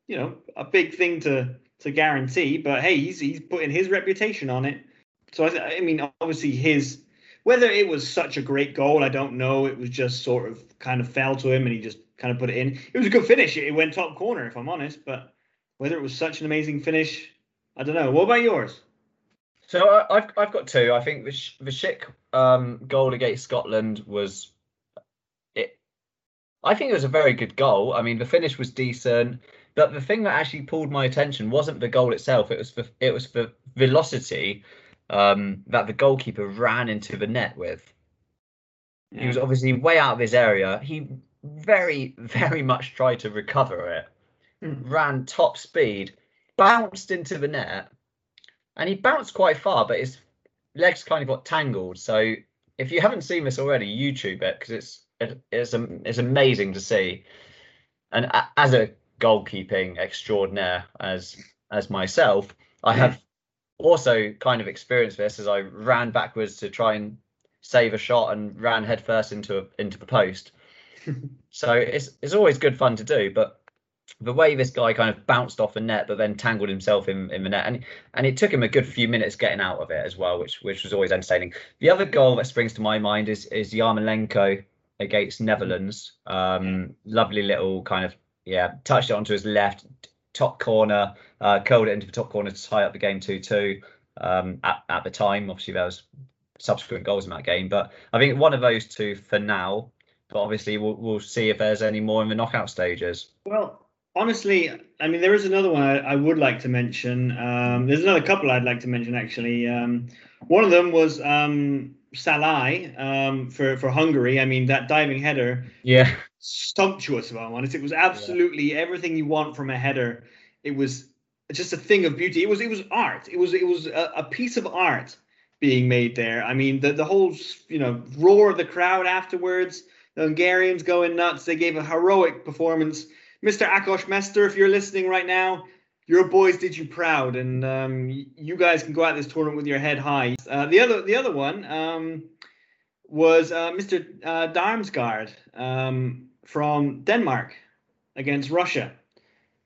you know a big thing to to guarantee. But hey, he's he's putting his reputation on it. So I, th- I mean, obviously his whether it was such a great goal, I don't know. It was just sort of kind of fell to him, and he just kind of put it in. It was a good finish. It went top corner, if I'm honest. But whether it was such an amazing finish, I don't know. What about yours? So I've I've got two. I think the Sh- the Schick um, goal against Scotland was it. I think it was a very good goal. I mean, the finish was decent, but the thing that actually pulled my attention wasn't the goal itself. It was the it was the velocity um, that the goalkeeper ran into the net with. He was obviously way out of his area. He very very much tried to recover it. Hmm. Ran top speed, bounced into the net and he bounced quite far, but his legs kind of got tangled. So if you haven't seen this already, YouTube it because it's it, it's it's amazing to see. And as a goalkeeping extraordinaire as as myself, I have also kind of experienced this as I ran backwards to try and save a shot and ran headfirst into a, into the post. so it's it's always good fun to do, but the way this guy kind of bounced off the net but then tangled himself in, in the net and and it took him a good few minutes getting out of it as well which which was always entertaining. The other goal that springs to my mind is is Yarmolenko against Netherlands. Um lovely little kind of yeah touched it onto his left top corner uh curled it into the top corner to tie up the game 2-2 um at, at the time obviously there was subsequent goals in that game but I think one of those two for now but obviously we'll, we'll see if there's any more in the knockout stages Well, honestly, I mean, there is another one I, I would like to mention. Um, there's another couple I'd like to mention actually. Um, one of them was um, Szalai um, for for Hungary. I mean, that diving header, yeah sumptuous. If I'm honest, it was absolutely everything you want from a header. It was just a thing of beauty. It was it was art. It was it was a, a piece of art being made there. I mean, the the whole you know roar of the crowd afterwards. The Hungarians going nuts. They gave a heroic performance. Mr. Akos Mester, if you're listening right now, your boys did you proud, and um, you guys can go out this tournament with your head high. Uh, the other the other one um, was uh, Mr. Uh, Damsgaard um, from Denmark against Russia.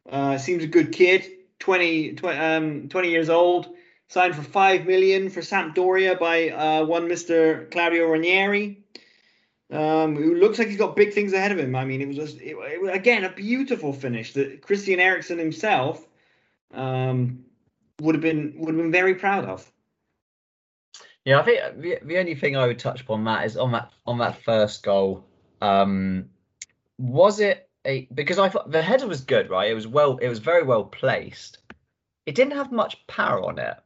Uh, seems a good kid, 20, 20, um, 20 years old. Signed for five million for Sampdoria by uh, one Mr. Claudio Ranieri, um, who looks like he's got big things ahead of him. I mean, it was just, it, it was, again a beautiful finish that Christian Eriksen himself um, would have been would have been very proud of. Yeah, I think the, the only thing I would touch upon that is on that on that first goal. Um, was it a because I thought the header was good, right? It was well, it was very well placed. It didn't have much power on it,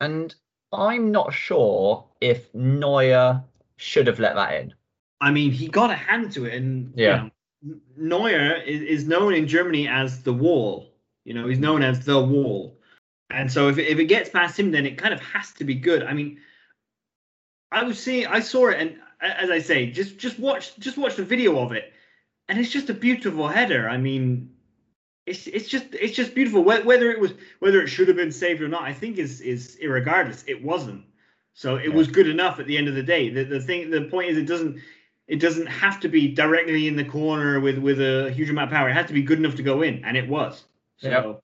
and I'm not sure if Neuer should have let that in. I mean, he got a hand to it, and Yeah. you know, Neuer is, is known in Germany as the wall. You know, he's known as the wall, and so if it, if it gets past him, then it kind of has to be good. I mean, I was seeing, I saw it, and as I say, just just watch just watch the video of it, and it's just a beautiful header. I mean, it's it's just it's just beautiful. Whether it was whether it should have been saved or not, I think is is irregardless. It wasn't. So it Yeah. was good enough at the end of the day. The the thing the point is it doesn't it doesn't have to be directly in the corner with with a huge amount of power. It had to be good enough to go in, and it was. So Yep.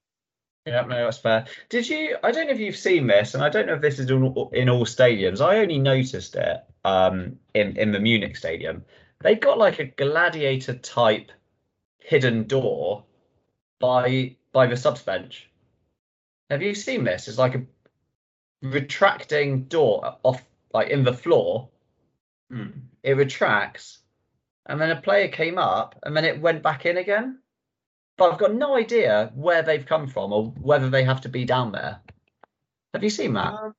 Yeah, no, that's fair. Did you? I don't know if you've seen this, and I don't know if this is in all, in all stadiums. I only noticed it um, in in the Munich stadium. They've got like a gladiator type hidden door by by the subs bench. Have you seen this? It's like a retracting door off like in the floor. Hmm. It retracts, and then a player came up, and then it went back in again but I've got no idea where they've come from or whether they have to be down there. Have you seen that? Um,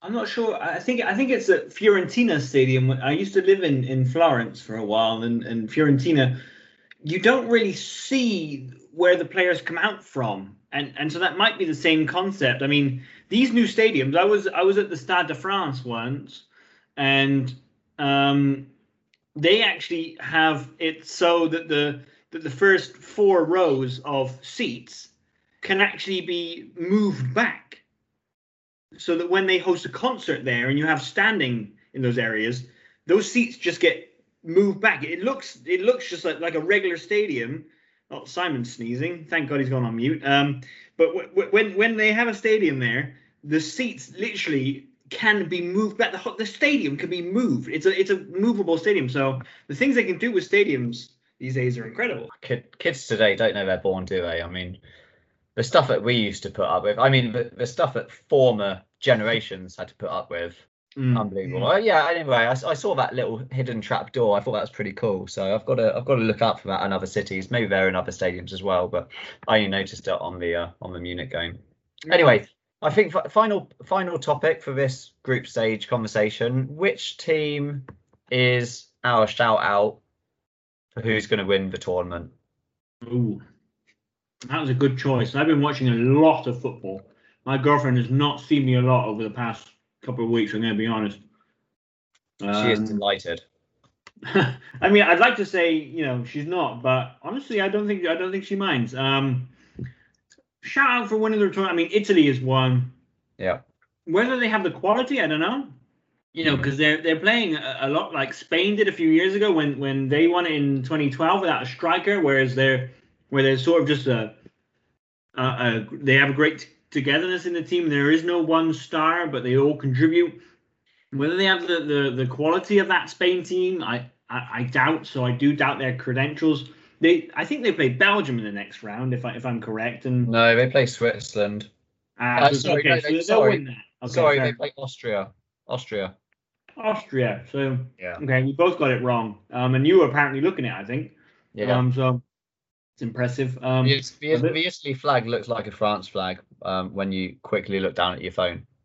I'm not sure. I think I think it's at Fiorentina Stadium. I used to live in, in Florence for a while, and, and Fiorentina, you don't really see where the players come out from, and and so that might be the same concept. I mean, these new stadiums. I was I was at the Stade de France once, and um, they actually have it so that the that the first four rows of seats can actually be moved back so that when they host a concert there and you have standing in those areas, those seats just get moved back. It looks it looks just like, like a regular stadium. Oh, Simon's sneezing. Thank God he's gone on mute. Um, but w- w- when when they have a stadium there, the seats literally can be moved back. The, the stadium can be moved. It's a it's a movable stadium. So the things they can do with stadiums these days are incredible. Kid, kids today don't know they're born, do they? I mean, the stuff that we used to put up with. I mean, the, the stuff that former generations had to put up with. Mm. Unbelievable. Uh, yeah. Anyway, I saw that little hidden trap door. I thought that was pretty cool. So I've got to I've got to look out for that in other cities. Maybe they're in other stadiums as well. But I only noticed it on the uh, on the Munich game. Anyway, I think fi- final final topic for this group stage conversation: which team is our shout out who's going to win the tournament? Ooh, that was a good choice. I've been watching a lot of football. My girlfriend has not seen me a lot over the past couple of weeks. I'm going to be honest. she is Um, delighted. I mean, I'd like to say you know she's not, but honestly, I don't think I don't think she minds. Um, shout out for winning the tournament. I mean, Italy is one. Yeah. Whether they have the quality, I don't know. You know, because they're they're playing a, a lot like Spain did a few years ago when when they won it in 2012 without a striker, whereas they're where they're sort of just a, a, a they have a great togetherness in the team. There is no one star, but they all contribute. Whether they have the, the, the quality of that Spain team, I, I, I doubt. So I do doubt their credentials. They I think they play Belgium in the next round, if I if I'm correct. And No, they play Switzerland. ah, Uh, sorry, okay, no, so they- sorry. Okay, Sorry, they play Austria. Austria. Austria. So Yeah. okay, we both got it wrong. Um, and you were apparently looking at, it, I think. Yeah. Um, so it's impressive. Um, the, the, the Italy flag looks like a France flag um, when you quickly look down at your phone.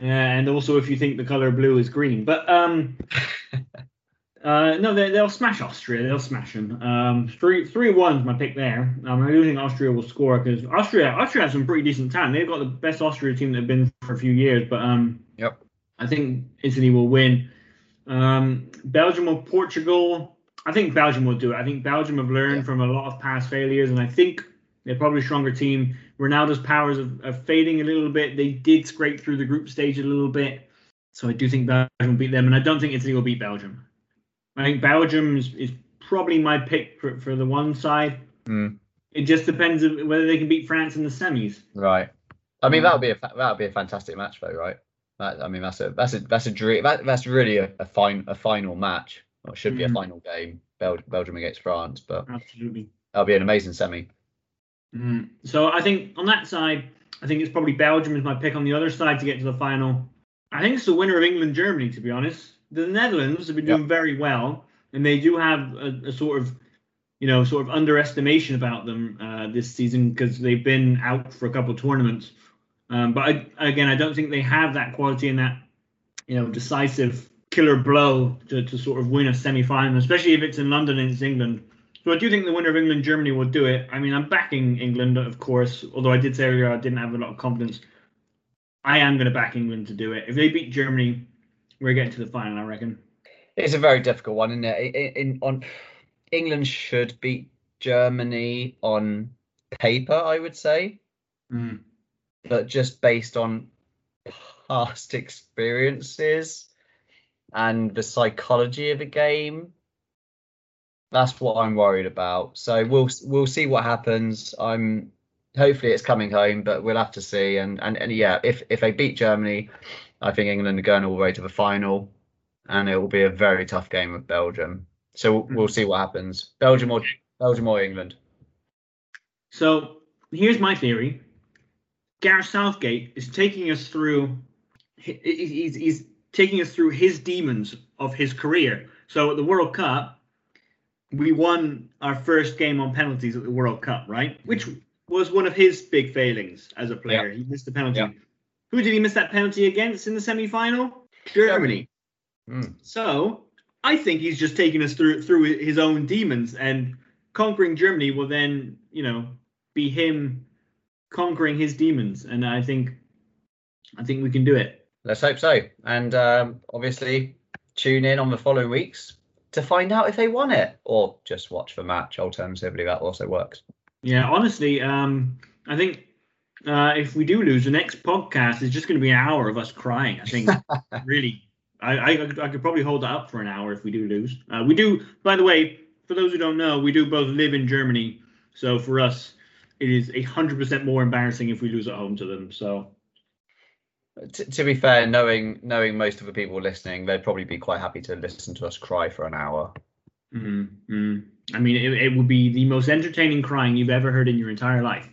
Yeah, and also if you think the color blue is green. But um Uh, no, they, they'll smash Austria. They'll smash them. Um, three three one's my pick there. Um, I do think Austria will score because Austria Austria has some pretty decent talent. They've got the best Austria team that have been for a few years. But um, Yep. I think Italy will win. Um, Belgium or Portugal. I think Belgium will do it. I think Belgium have learned Yeah. from a lot of past failures, and I think they're probably a stronger team. Ronaldo's powers are, are fading a little bit. They did scrape through the group stage a little bit, so I do think Belgium will beat them, and I don't think Italy will beat Belgium. I think Belgium is, is probably my pick for, for the one side. Mm, It just depends on whether they can beat France in the semis. right. I mean, Mm. that would be a fa- that would be a fantastic match, though, right? That, I mean, that's a that's a that's a dream. That, that's really a, a fine a final match. Or it should be a Mhm. final game. Bel- Belgium against France, but Absolutely. that'll be an amazing semi. Mm. So I think on that side, I think it's probably Belgium is my pick. On the other side to get to the final, I think it's the winner of England Germany. To be honest, the Netherlands have been Yep. doing very well, and they do have a, a sort of, you know, sort of underestimation about them uh, this season because they've been out for a couple of tournaments. Um, but I, again, I don't think they have that quality and that, you know, decisive killer blow to, to sort of win a semi-final, especially if it's in London and it's England. So I do think the winner of England Germany will do it. I mean, I'm backing England, of course, although I did say earlier I didn't have a lot of confidence. I am going to back England to do it. If they beat Germany, we're getting to the final, I reckon. It's a very difficult one, isn't it? In, in on England should beat Germany on paper, I would say, but just based on past experiences and the psychology of the game, that's what I'm worried about. So we'll we'll see what happens. I'm hopefully it's coming home, but we'll have to see. And and, and yeah, if if they beat Germany, I think England are going all the way to the final, and it will be a very tough game with Belgium. So we'll, we'll mm-hmm. see what happens. Belgium or Belgium or England. So here's my theory. Gareth Southgate is taking us through. he- he- He's, he's taking us through his demons of his career. So at the World Cup, we won our first game on penalties at the World Cup, right? Which was one of his big failings as a player. He missed the penalty. Yeah. Who did he miss that penalty against in the semi-final? Germany. Mm. So I think he's just taking us through through his own demons, and conquering Germany will then, you know, be him conquering his demons. And I think, I think we can do it. Let's hope so. And um, obviously, tune in on the following weeks to find out if they won it, or just watch the match. Alternatively, that also works. Yeah, honestly, um, I think uh, if we do lose, the next podcast is just going to be an hour of us crying. I think really, I, I I could probably hold that up for an hour if we do lose. Uh, we do, by the way, for those who don't know, we do both live in Germany, so for us, it is a hundred percent more embarrassing if we lose at home to them. So T- to be fair, knowing knowing most of the people listening, they'd probably be quite happy to listen to us cry for an hour. mm mm. I mean, it, it would be the most entertaining crying you've ever heard in your entire life.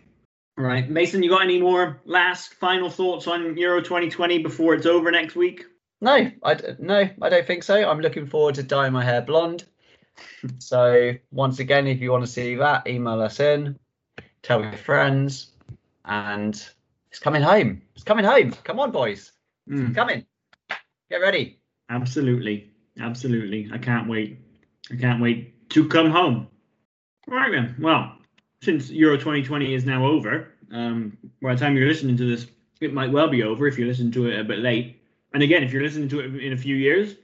All right, Mason, you got any more last final thoughts on Euro 2020 before it's over next week? No, I d- no, I don't think so. I'm looking forward to dyeing my hair blonde. so once again, if you want to see that, email us in, tell your friends, and it's coming home. It's coming home. Come on, boys, Mm. it's coming. Get ready. Absolutely. Absolutely. I can't wait. I can't wait to come home. All right, then. Well, since Euro 2020 is now over, um, by the time you're listening to this, it might well be over if you listen to it a bit late. And again, if you're listening to it in a few years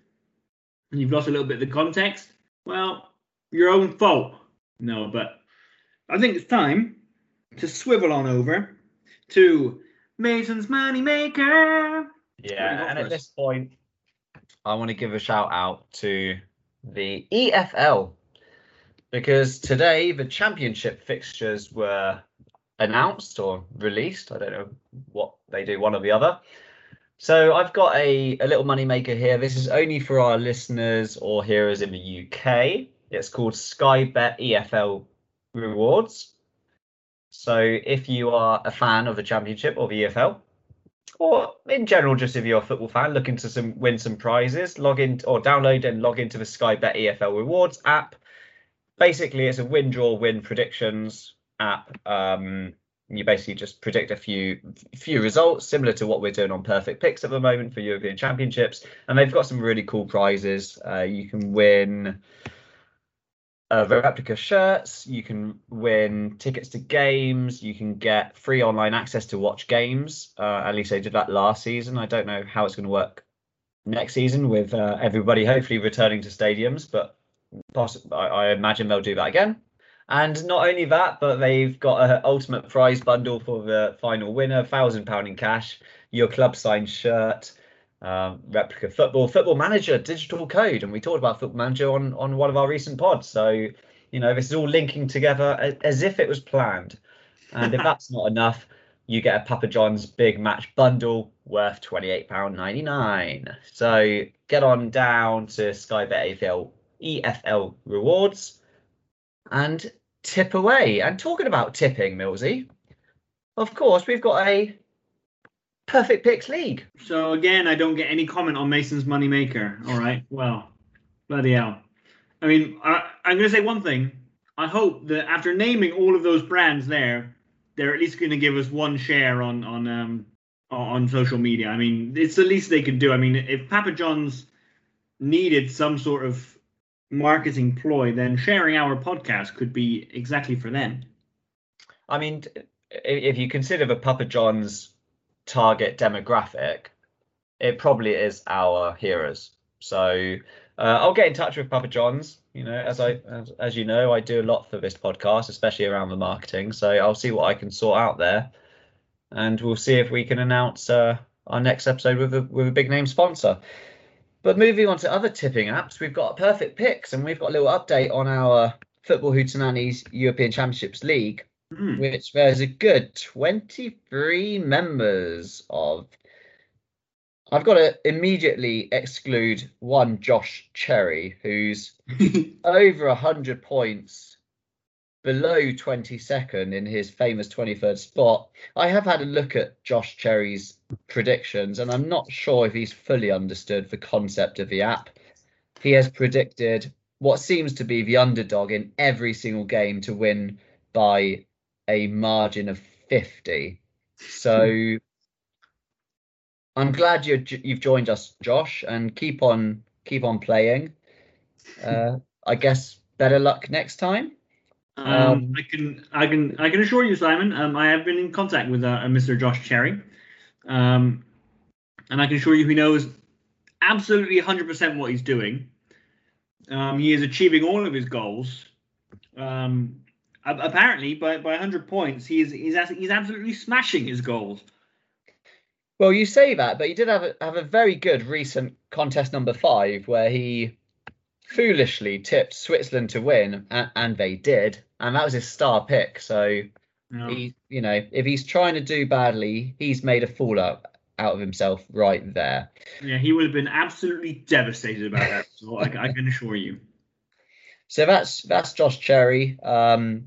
and you've lost a little bit of the context, well, your own fault. No, but I think it's time to swivel on over to Mason's Money Maker. Yeah, and at this point, I want to give a shout out to the EFL because today the championship fixtures were announced or released. I don't know what they do, one or the other. So I've got a, a little money maker here. This is only for our listeners or hearers in the UK. It's called Sky Bet EFL Rewards. So if you are a fan of the championship or the EFL, or in general, just if you're a football fan looking to some win some prizes, log in or download and log into the Sky Bet EFL Rewards app. Basically, it's a win, draw, win predictions app. Um, you basically just predict a few few results, similar to what we're doing on Perfect Picks at the moment for European Championships. And they've got some really cool prizes. Uh, you can win uh, replica shirts. You can win tickets to games. You can get free online access to watch games. Uh, at least they did that last season. I don't know how it's going to work next season with uh, everybody hopefully returning to stadiums, but poss- I, I imagine they'll do that again. And not only that, but they've got an ultimate prize bundle for the final winner, thousand pound in cash, your club signed shirt, um, replica football, football manager, digital code, and we talked about football manager on on one of our recent pods. So you know this is all linking together as, as if it was planned. And if that's not enough, you get a Papa John's big match bundle worth twenty eight pound ninety nine. So get on down to Sky Bet AFL EFL rewards and tip away. And talking about tipping, Millsy, of course we've got a perfect picks league. So again, I don't get any comment on Mason's moneymaker. All right. Well, bloody hell. I mean, I, I'm going to say one thing. I hope that after naming all of those brands there, they're at least going to give us one share on on um on social media. I mean, it's the least they could do. I mean, if Papa John's needed some sort of marketing ploy, then sharing our podcast could be exactly for them. I mean, if you consider the Papa John's target demographic, it probably is our hearers. So uh, I'll get in touch with Papa John's. You know, as I as, as you know, I do a lot for this podcast, especially around the marketing. So I'll see what I can sort out there, and we'll see if we can announce uh, our next episode with a with a big name sponsor. But moving on to other tipping apps, we've got Perfect Picks, and we've got a little update on our Football Hootenannies European Championships League Hmm. which there's a good 23 members of. I've got to immediately exclude one Josh Cherry, who's over 100 points below 22nd in his famous 23rd spot. I have had a look at Josh Cherry's predictions, and I'm not sure if he's fully understood the concept of the app. He has predicted what seems to be the underdog in every single game to win by a margin of 50. So I'm glad you you've joined us, Josh, and keep on keep on playing. Uh, I guess better luck next time. Um, Um, I can I can I can assure you, Simon. Um, I have been in contact with uh, Mr. Josh Cherry, um, and I can assure you he knows absolutely 100% what he's doing. Um, he is achieving all of his goals. Um, apparently, by, by 100 points, he is he's he's absolutely smashing his goals. Well, you say that, but he did have a, have a very good recent contest number five where he foolishly tipped Switzerland to win, and, and they did, and that was his star pick. So You know? he, you know, if he's trying to do badly, he's made a fool out out of himself right there. Yeah, he would have been absolutely devastated about that. So I, I can assure you. So that's that's Josh Cherry. Um,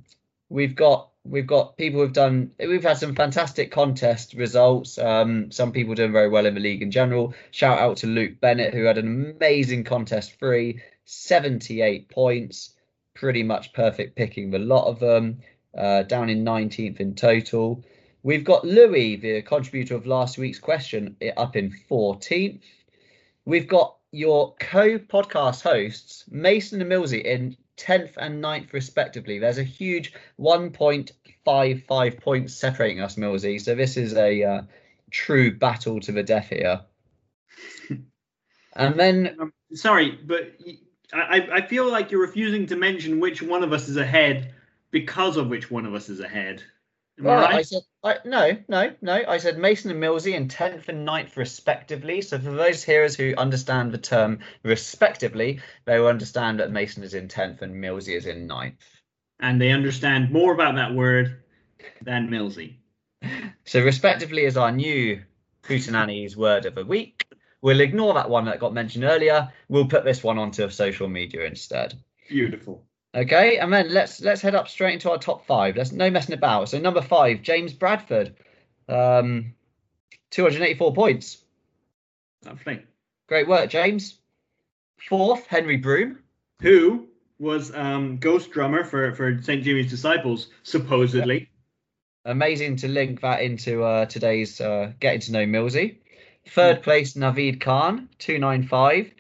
we've got we've got people who've done we've had some fantastic contest results. Um, some people doing very well in the league in general. Shout out to Luke Bennett who had an amazing contest free, 78 points, pretty much perfect picking the lot of them. Uh, down in 19th in total. We've got Louis, the contributor of last week's question, up in 14th. We've got your co-podcast hosts, Mason and Millsy, in 10th and 9th respectively. There's a huge 1.55 points separating us, Millsy. So this is a uh, true battle to the death here. and then Um, sorry, but I feel like you're refusing to mention which one of us is ahead because of which one of us is ahead. Am I Well, I right? said I, no, no, no. I said Mason and Millsy in tenth and 9th respectively. So for those hearers who understand the term respectively, they will understand that Mason is in tenth and Millsy is in 9th. and they understand more about that word than Millsy. So respectively is our new Hootenannies word of the week. We'll ignore that one that got mentioned earlier. We'll put this one onto social media instead. Beautiful. Okay, and then let's let's head up straight into our top five. Let's no messing about. So number five, James Bradford, um, 284 points. Lovely. Great work, James. Fourth, Henry Broom. Who was um, ghost drummer for, for St. Jimmy's Disciples, supposedly. amazing to link that into uh, today's uh, getting to know Millsy. Third place, Navid Khan, 295.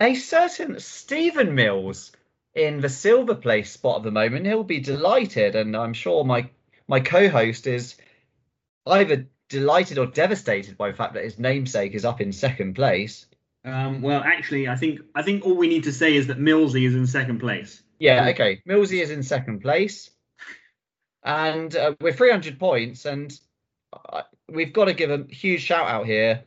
A certain Stephen Mills in the silver place spot at the moment. He'll be delighted, and I'm sure my my co-host is either delighted or devastated by the fact that his namesake is up in second place. Um, well, actually, I think I think all we need to say is that Millsy is in second place. Yeah, okay. Millsy is in second place, and uh, we're 300 points, and uh, we've got to give a huge shout out here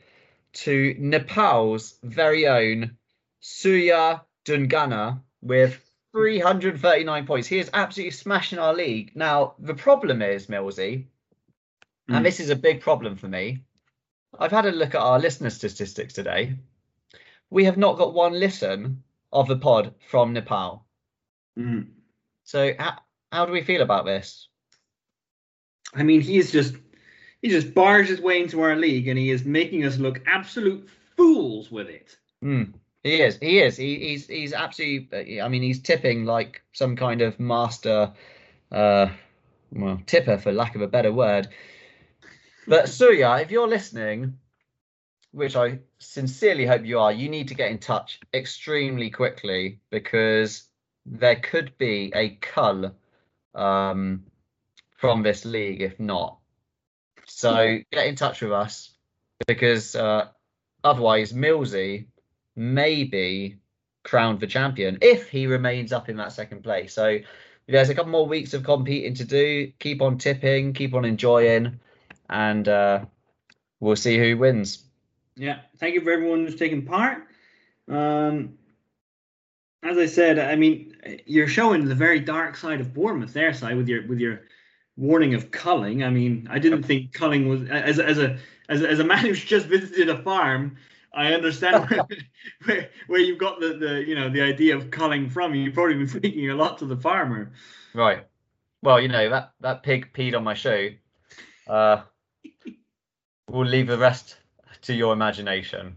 to Nepal's very own Suya Dungana with 339 points. He is absolutely smashing our league. Now, the problem is, Millsy, Mm. and this is a big problem for me. I've had a look at our listener statistics today. We have not got one listen of the pod from Nepal. Mm. So, how, how do we feel about this? I mean, he is just he just bars his way into our league, and he is making us look absolute fools with it. Hmm. He is. He is. He, he's he's absolutely. I mean, he's tipping like some kind of master, uh, well, tipper for lack of a better word. But Suya, if you're listening, which I sincerely hope you are, you need to get in touch extremely quickly because there could be a cull um, from this league if not. So get in touch with us because uh, otherwise Millsy may be crowned the champion if he remains up in that second place. So there's a couple more weeks of competing to do. Keep on tipping, keep on enjoying, and uh, we'll see who wins. Yeah, thank you for everyone who's taken part. Um, as I said, I mean, you're showing the very dark side of Bournemouth there, side with your with your warning of culling. I mean, I didn't think culling was as as a as a, as a man who's just visited a farm. I understand where, where, where you've got the, the you know the idea of culling from. You've probably been speaking a lot to the farmer. Right. Well, you know that that pig peed on my shoe. Uh, we'll leave the rest to your imagination.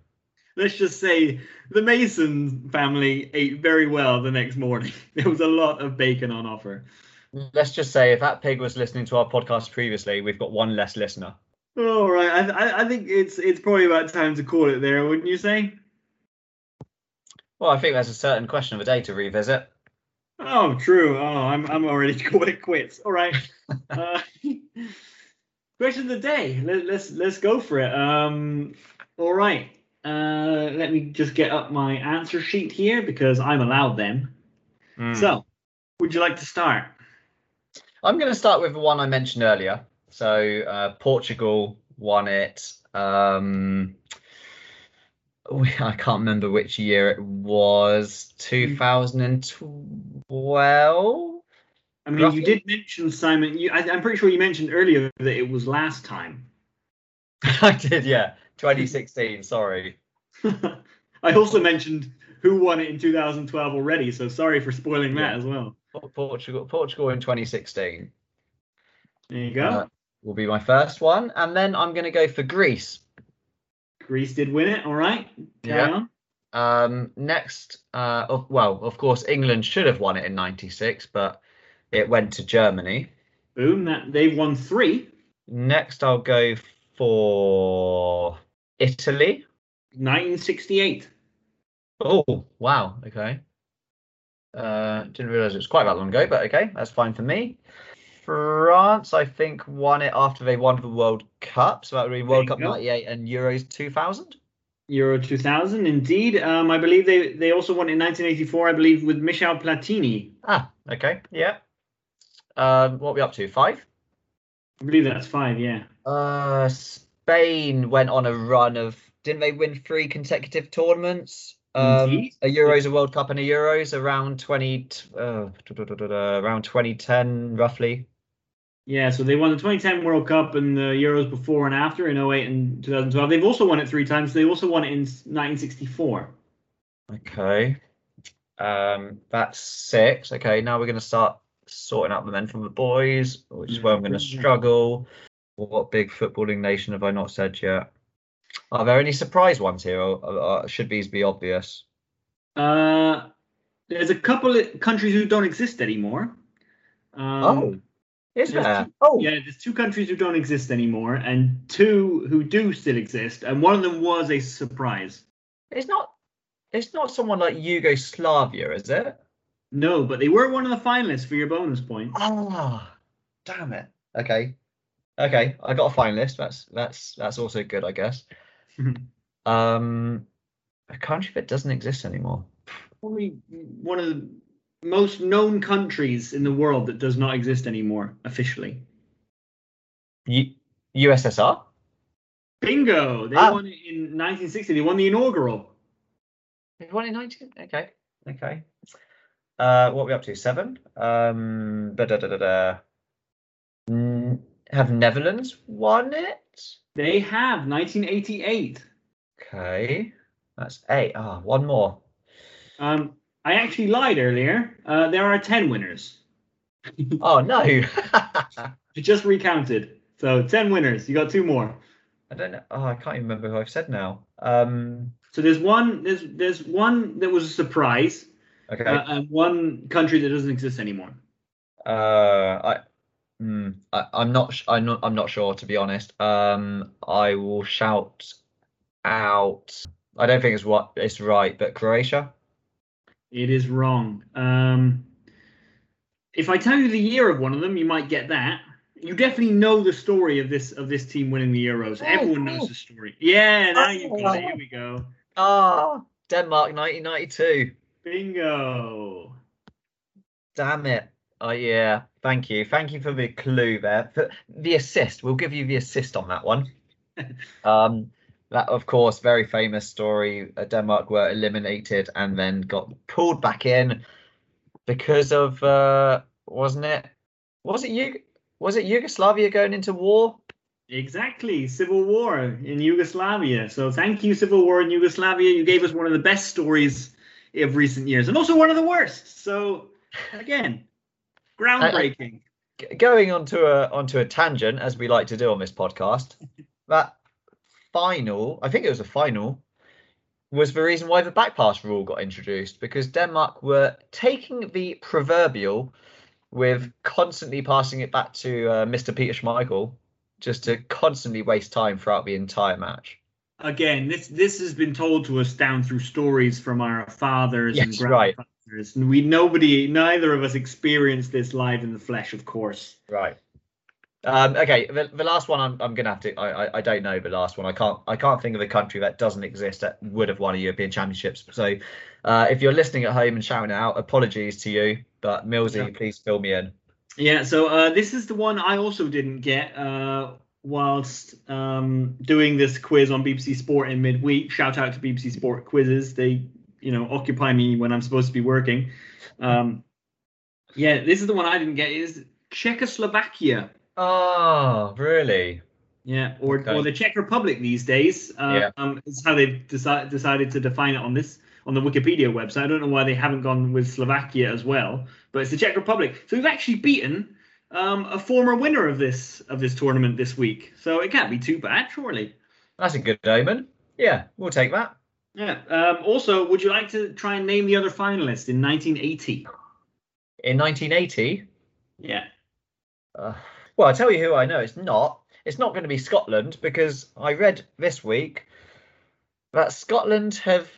Let's just say the Mason family ate very well the next morning. There was a lot of bacon on offer. Let's just say if that pig was listening to our podcast previously, we've got one less listener. All right, I, I, I think it's it's probably about time to call it there, wouldn't you say? Well, I think there's a certain question of the day to revisit. Oh, true. Oh, I'm I'm already calling it quits. All right. uh, question of the day. Let, let's let's go for it. Um, all right. Uh, let me just get up my answer sheet here because I'm allowed them. Hmm. So, would you like to start? I'm going to start with the one I mentioned earlier. So uh, Portugal won it. Um, I can't remember which year it was. 2012. I mean, Roughly. you did mention Simon. You, I, I'm pretty sure you mentioned earlier that it was last time. I did, yeah. 2016. Sorry. I also mentioned who won it in 2012 already, so sorry for spoiling that as well. Portugal. Portugal in 2016 There you go. Uh, will be my first one, and then I'm going to go for Greece. Greece did win it. All right. Carry Yeah. Um, next, uh, of, well, of course, England should have won it in '96, but it went to Germany. Boom. That they've won three. Next, I'll go for Italy. 1968. Oh, wow. Okay. Uh, didn't realize it was quite that long ago, but okay, that's fine for me. France, I think, won it after they won the World Cup. So that would be World Cup go. 98 and Euros 2000. Euro 2000, indeed. Um, I believe they they also won in 1984. I believe with Michel Platini. Ah, okay. Yeah. Um, what are we up to? Five? I believe that's five. Yeah. Uh, Spain went on a run of didn't they win three consecutive tournaments? Um, Indeed. a Euros, a World Cup, and a Euros around twenty uh, around twenty ten roughly. Yeah. So they won the 2010 World Cup and the Euros before and after in 08 and 2012. They've also won it three times. They also won it in 1964. Okay. Um, that's six. Okay, now we're gonna start sorting out the men from the boys, which is where I'm gonna struggle. What big footballing nation have I not said yet? Are there any surprise ones here, or, or, or should these be obvious? Uh, there's a couple of countries who don't exist anymore. Um, Oh. Is There's there? two- Oh, Yeah, there's two countries who don't exist anymore, and two who do still exist, and one of them was a surprise. it's not. It's not someone like Yugoslavia, is it? No, but they were one of the finalists for your bonus point. Ah, damn it. Okay, okay. I got a finalist. That's that's that's also good, I guess. um, a country that doesn't exist anymore. Probably one of the most known countries in the world that does not exist anymore officially. U- USSR. Bingo! They Ah. won it in 1960. They won the inaugural. They won in 19. Okay, okay. Uh, what are we up to? Seven. Um, da, da, da, da, da. Mm, have Netherlands won it? They have 1988. Okay, that's eight. Ah, one more. Um, I actually lied earlier. Uh, there are 10 winners. Oh no. I just recounted. So 10 winners. You got two more. I don't know. Oh, I can't even remember who I've said now. Um, So there's one. There's there's one that was a surprise, okay. uh, and one country that doesn't exist anymore. Uh, I, mm, I, I'm not. sh- I'm not. I'm not sure to be honest. Um, I will shout out. I don't think it's what it's right, but Croatia. It is wrong. Um, if I tell you the year of one of them, you might get that. You definitely know the story of this of this team winning the Euros. Oh, Everyone knows oh. the story. Yeah, now you got it. Oh. Here we go. Ah, Denmark, 1992. Bingo. Damn it. Oh yeah. Thank you. Thank you for the clue there. For the assist. We'll give you the assist on that one. um, that of course, very famous story. Uh, Denmark were eliminated and then got pulled back in because of uh, wasn't it? Was it you? Was it Yugoslavia going into war? Exactly, civil war in Yugoslavia. So thank you, civil war in Yugoslavia. You gave us one of the best stories of recent years, and also one of the worst. So again, groundbreaking. G- going onto a onto a tangent as we like to do on this podcast that final i think it was a final was the reason why the back pass rule got introduced because denmark were taking the proverbial with constantly passing it back to uh, mr peter schmeichel just to constantly waste time throughout the entire match again, this this has been told to us down through stories from our fathers and Yes, right. grandfathers, and we nobody, neither of us experienced this live in the flesh, of course. right um, okay the, the last one I'm, I'm gonna have to I, I I don't know the last one I can't I can't think of a country that doesn't exist that would have won a European Championships so uh, if you're listening at home and shouting out apologies to you but Millsy Yeah. please fill me in Yeah, so uh, this is the one I also didn't get uh, whilst um, doing this quiz on BBC Sport in midweek. Shout out to BBC Sport quizzes; they, you know, occupy me when I'm supposed to be working. Um, yeah, this is the one I didn't get. Is Czechoslovakia? Oh really Yeah, or Okay. or the Czech Republic these days. Uh, Yeah. um, is how they've deci- decided to define it on this on the Wikipedia website. I don't know why they haven't gone with Slovakia as well, but it's the Czech Republic. So we've actually beaten um, a former winner of this of this tournament this week. So it can't be too bad, surely. that's a good omen yeah we'll take that Yeah. Um, also, would you like to try and name the other finalists in 1980? in 1980 Yeah. Uh, well, I'll tell you who I know. It's not. It's not going to be Scotland because I read this week that Scotland have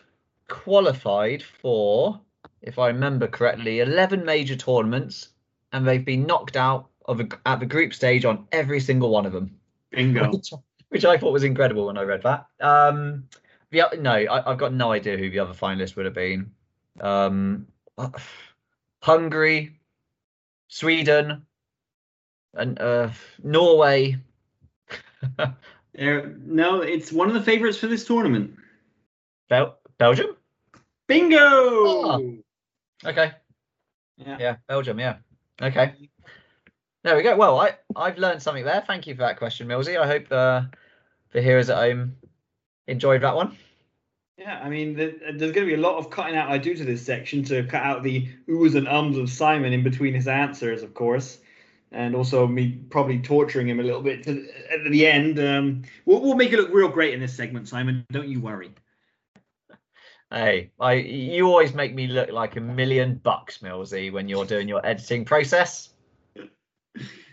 qualified for, if I remember correctly, 11 major tournaments and they've been knocked out of a, at the group stage on every single one of them, Bingo. which, which I thought was incredible when I read that. Um, the no, I, I've got no idea who the other finalists would have been. Um, Hungary, Sweden, and uh, Norway. No, it's one of the favorites for this tournament. Bel- Belgium? Bingo. Oh. Okay. Yeah. Yeah, Belgium. Yeah. Okay. There we go. Well, I I've learned something there. Thank you for that question, Millsy. I hope uh, the hearers at home enjoyed that one. Yeah, I mean, the, there's going to be a lot of cutting out I do to this section to cut out the oohs and ums of Simon in between his answers, of course, and also me probably torturing him a little bit to, at the end. Um, we'll, we'll make it look real great in this segment, Simon. Don't you worry. Hey, I you always make me look like a million bucks, Millsy, when you're doing your editing process.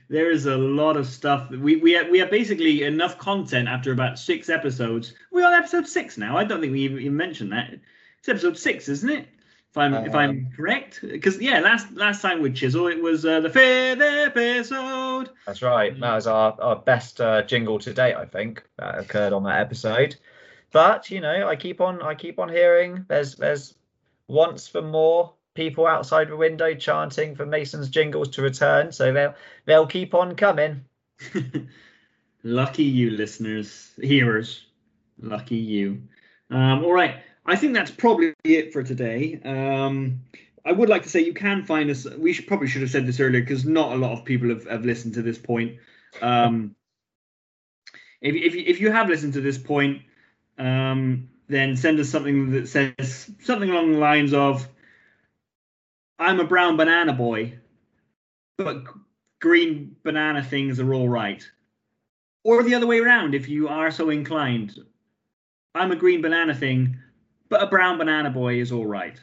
there is a lot of stuff. We we have, we have basically enough content after about six episodes. We're on episode six now. I don't think we even, even mentioned that. It's episode six, isn't it? If I'm if I'm correct, because yeah, last last time with Chisel, it was uh, the fifth episode. That's right. That was our, our best uh, jingle to date, I think, that occurred on that episode. But you know, I keep on I keep on hearing there's there's wants for more people outside the window chanting for Mason's jingles to return, so they'll they'll keep on coming. Lucky you, listeners, hearers. Lucky you. Um, all right. I think that's probably it for today. Um, I would like to say you can find us. We should probably should have said this earlier because not a lot of people have, have listened to this point. Um, if, if, you- if you have listened to this point, um, then send us something that says something along the lines of, "I'm a brown banana boy, but green banana things are all right." Or the other way around, if you are so inclined. I'm a green banana thing, but a brown banana boy is all right.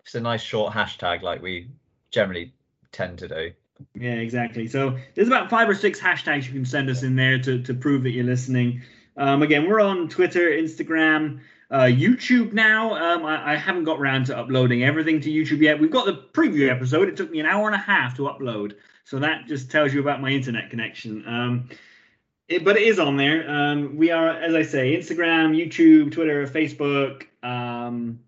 It's a nice short hashtag like we generally tend to do. Yeah, exactly. So there's about five or six hashtags you can send us in there to, to prove that you're listening. Um, again, we're on Twitter, Instagram, uh, YouTube now. Um, I, I haven't got around to uploading everything to YouTube yet. We've got the preview episode. It took me an hour and a half to upload. So that just tells you about my internet connection. Um, it, but it is on there. Um, we are, as I say, Instagram, YouTube, Twitter, Facebook, um,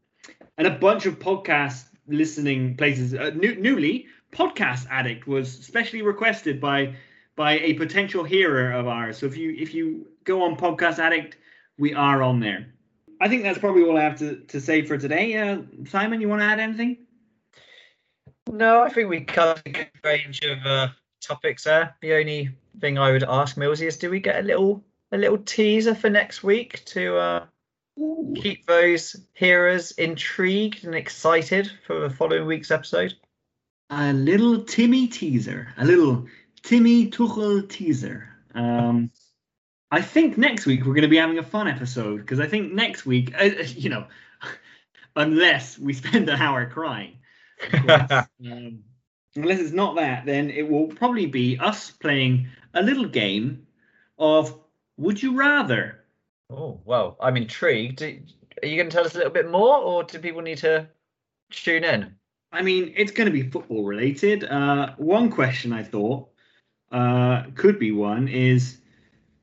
and a bunch of podcast listening places. Uh, new, newly, Podcast Addict was specially requested by by a potential hearer of ours. So if you if you go on Podcast Addict, we are on there. I think that's probably all I have to, to say for today. Uh, Simon, you want to add anything? No, I think we covered a good range of uh, topics there. The only thing I would ask Millsy is, do we get a little a little teaser for next week to uh, keep those hearers intrigued and excited for the following week's episode? A little Timmy teaser, a little Timmy Tuchel teaser. Um, I think next week we're going to be having a fun episode because I think next week, uh, you know, unless we spend an hour crying, course. um, unless it's not that, then it will probably be us playing a little game of Would You Rather? Oh well, I'm intrigued. Are you going to tell us a little bit more, or do people need to tune in? I mean, it's going to be football related. Uh, one question I thought uh, could be one is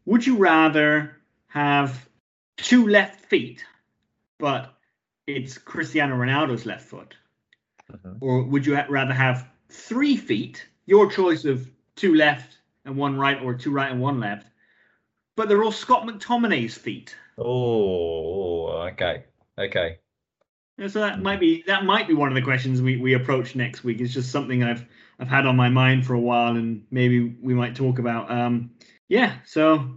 Would you rather have two left feet, but it's Cristiano Ronaldo's left foot? Mhm. Or would you rather have three feet, your choice of two left and one right, or two right and one left, but they're all Scott McTominay's feet? Oh, okay, okay. Yeah, so that might be that might be one of the questions we, we approach next week. It's just something I've I've had on my mind for a while, and maybe we might talk about. Um, yeah, so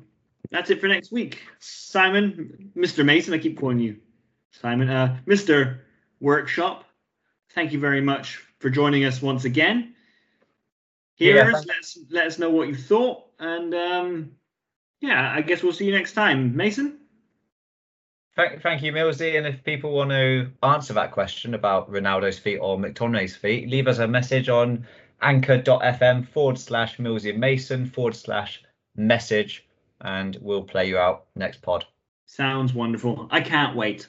that's it for next week. Simon, Mr. Mason, I keep calling you Simon. Uh, Mr. Workshop, thank you very much for joining us once again. Yeah, Here's let us let us know what you thought, and um, yeah, I guess we'll see you next time, Mason. Thank, thank you, Millsy. And if people want to answer that question about Ronaldo's feet or McTominay's feet, leave us a message on anchor.fm forward slash Millsy Mason forward slash message, and we'll play you out next pod. Sounds wonderful. I can't wait.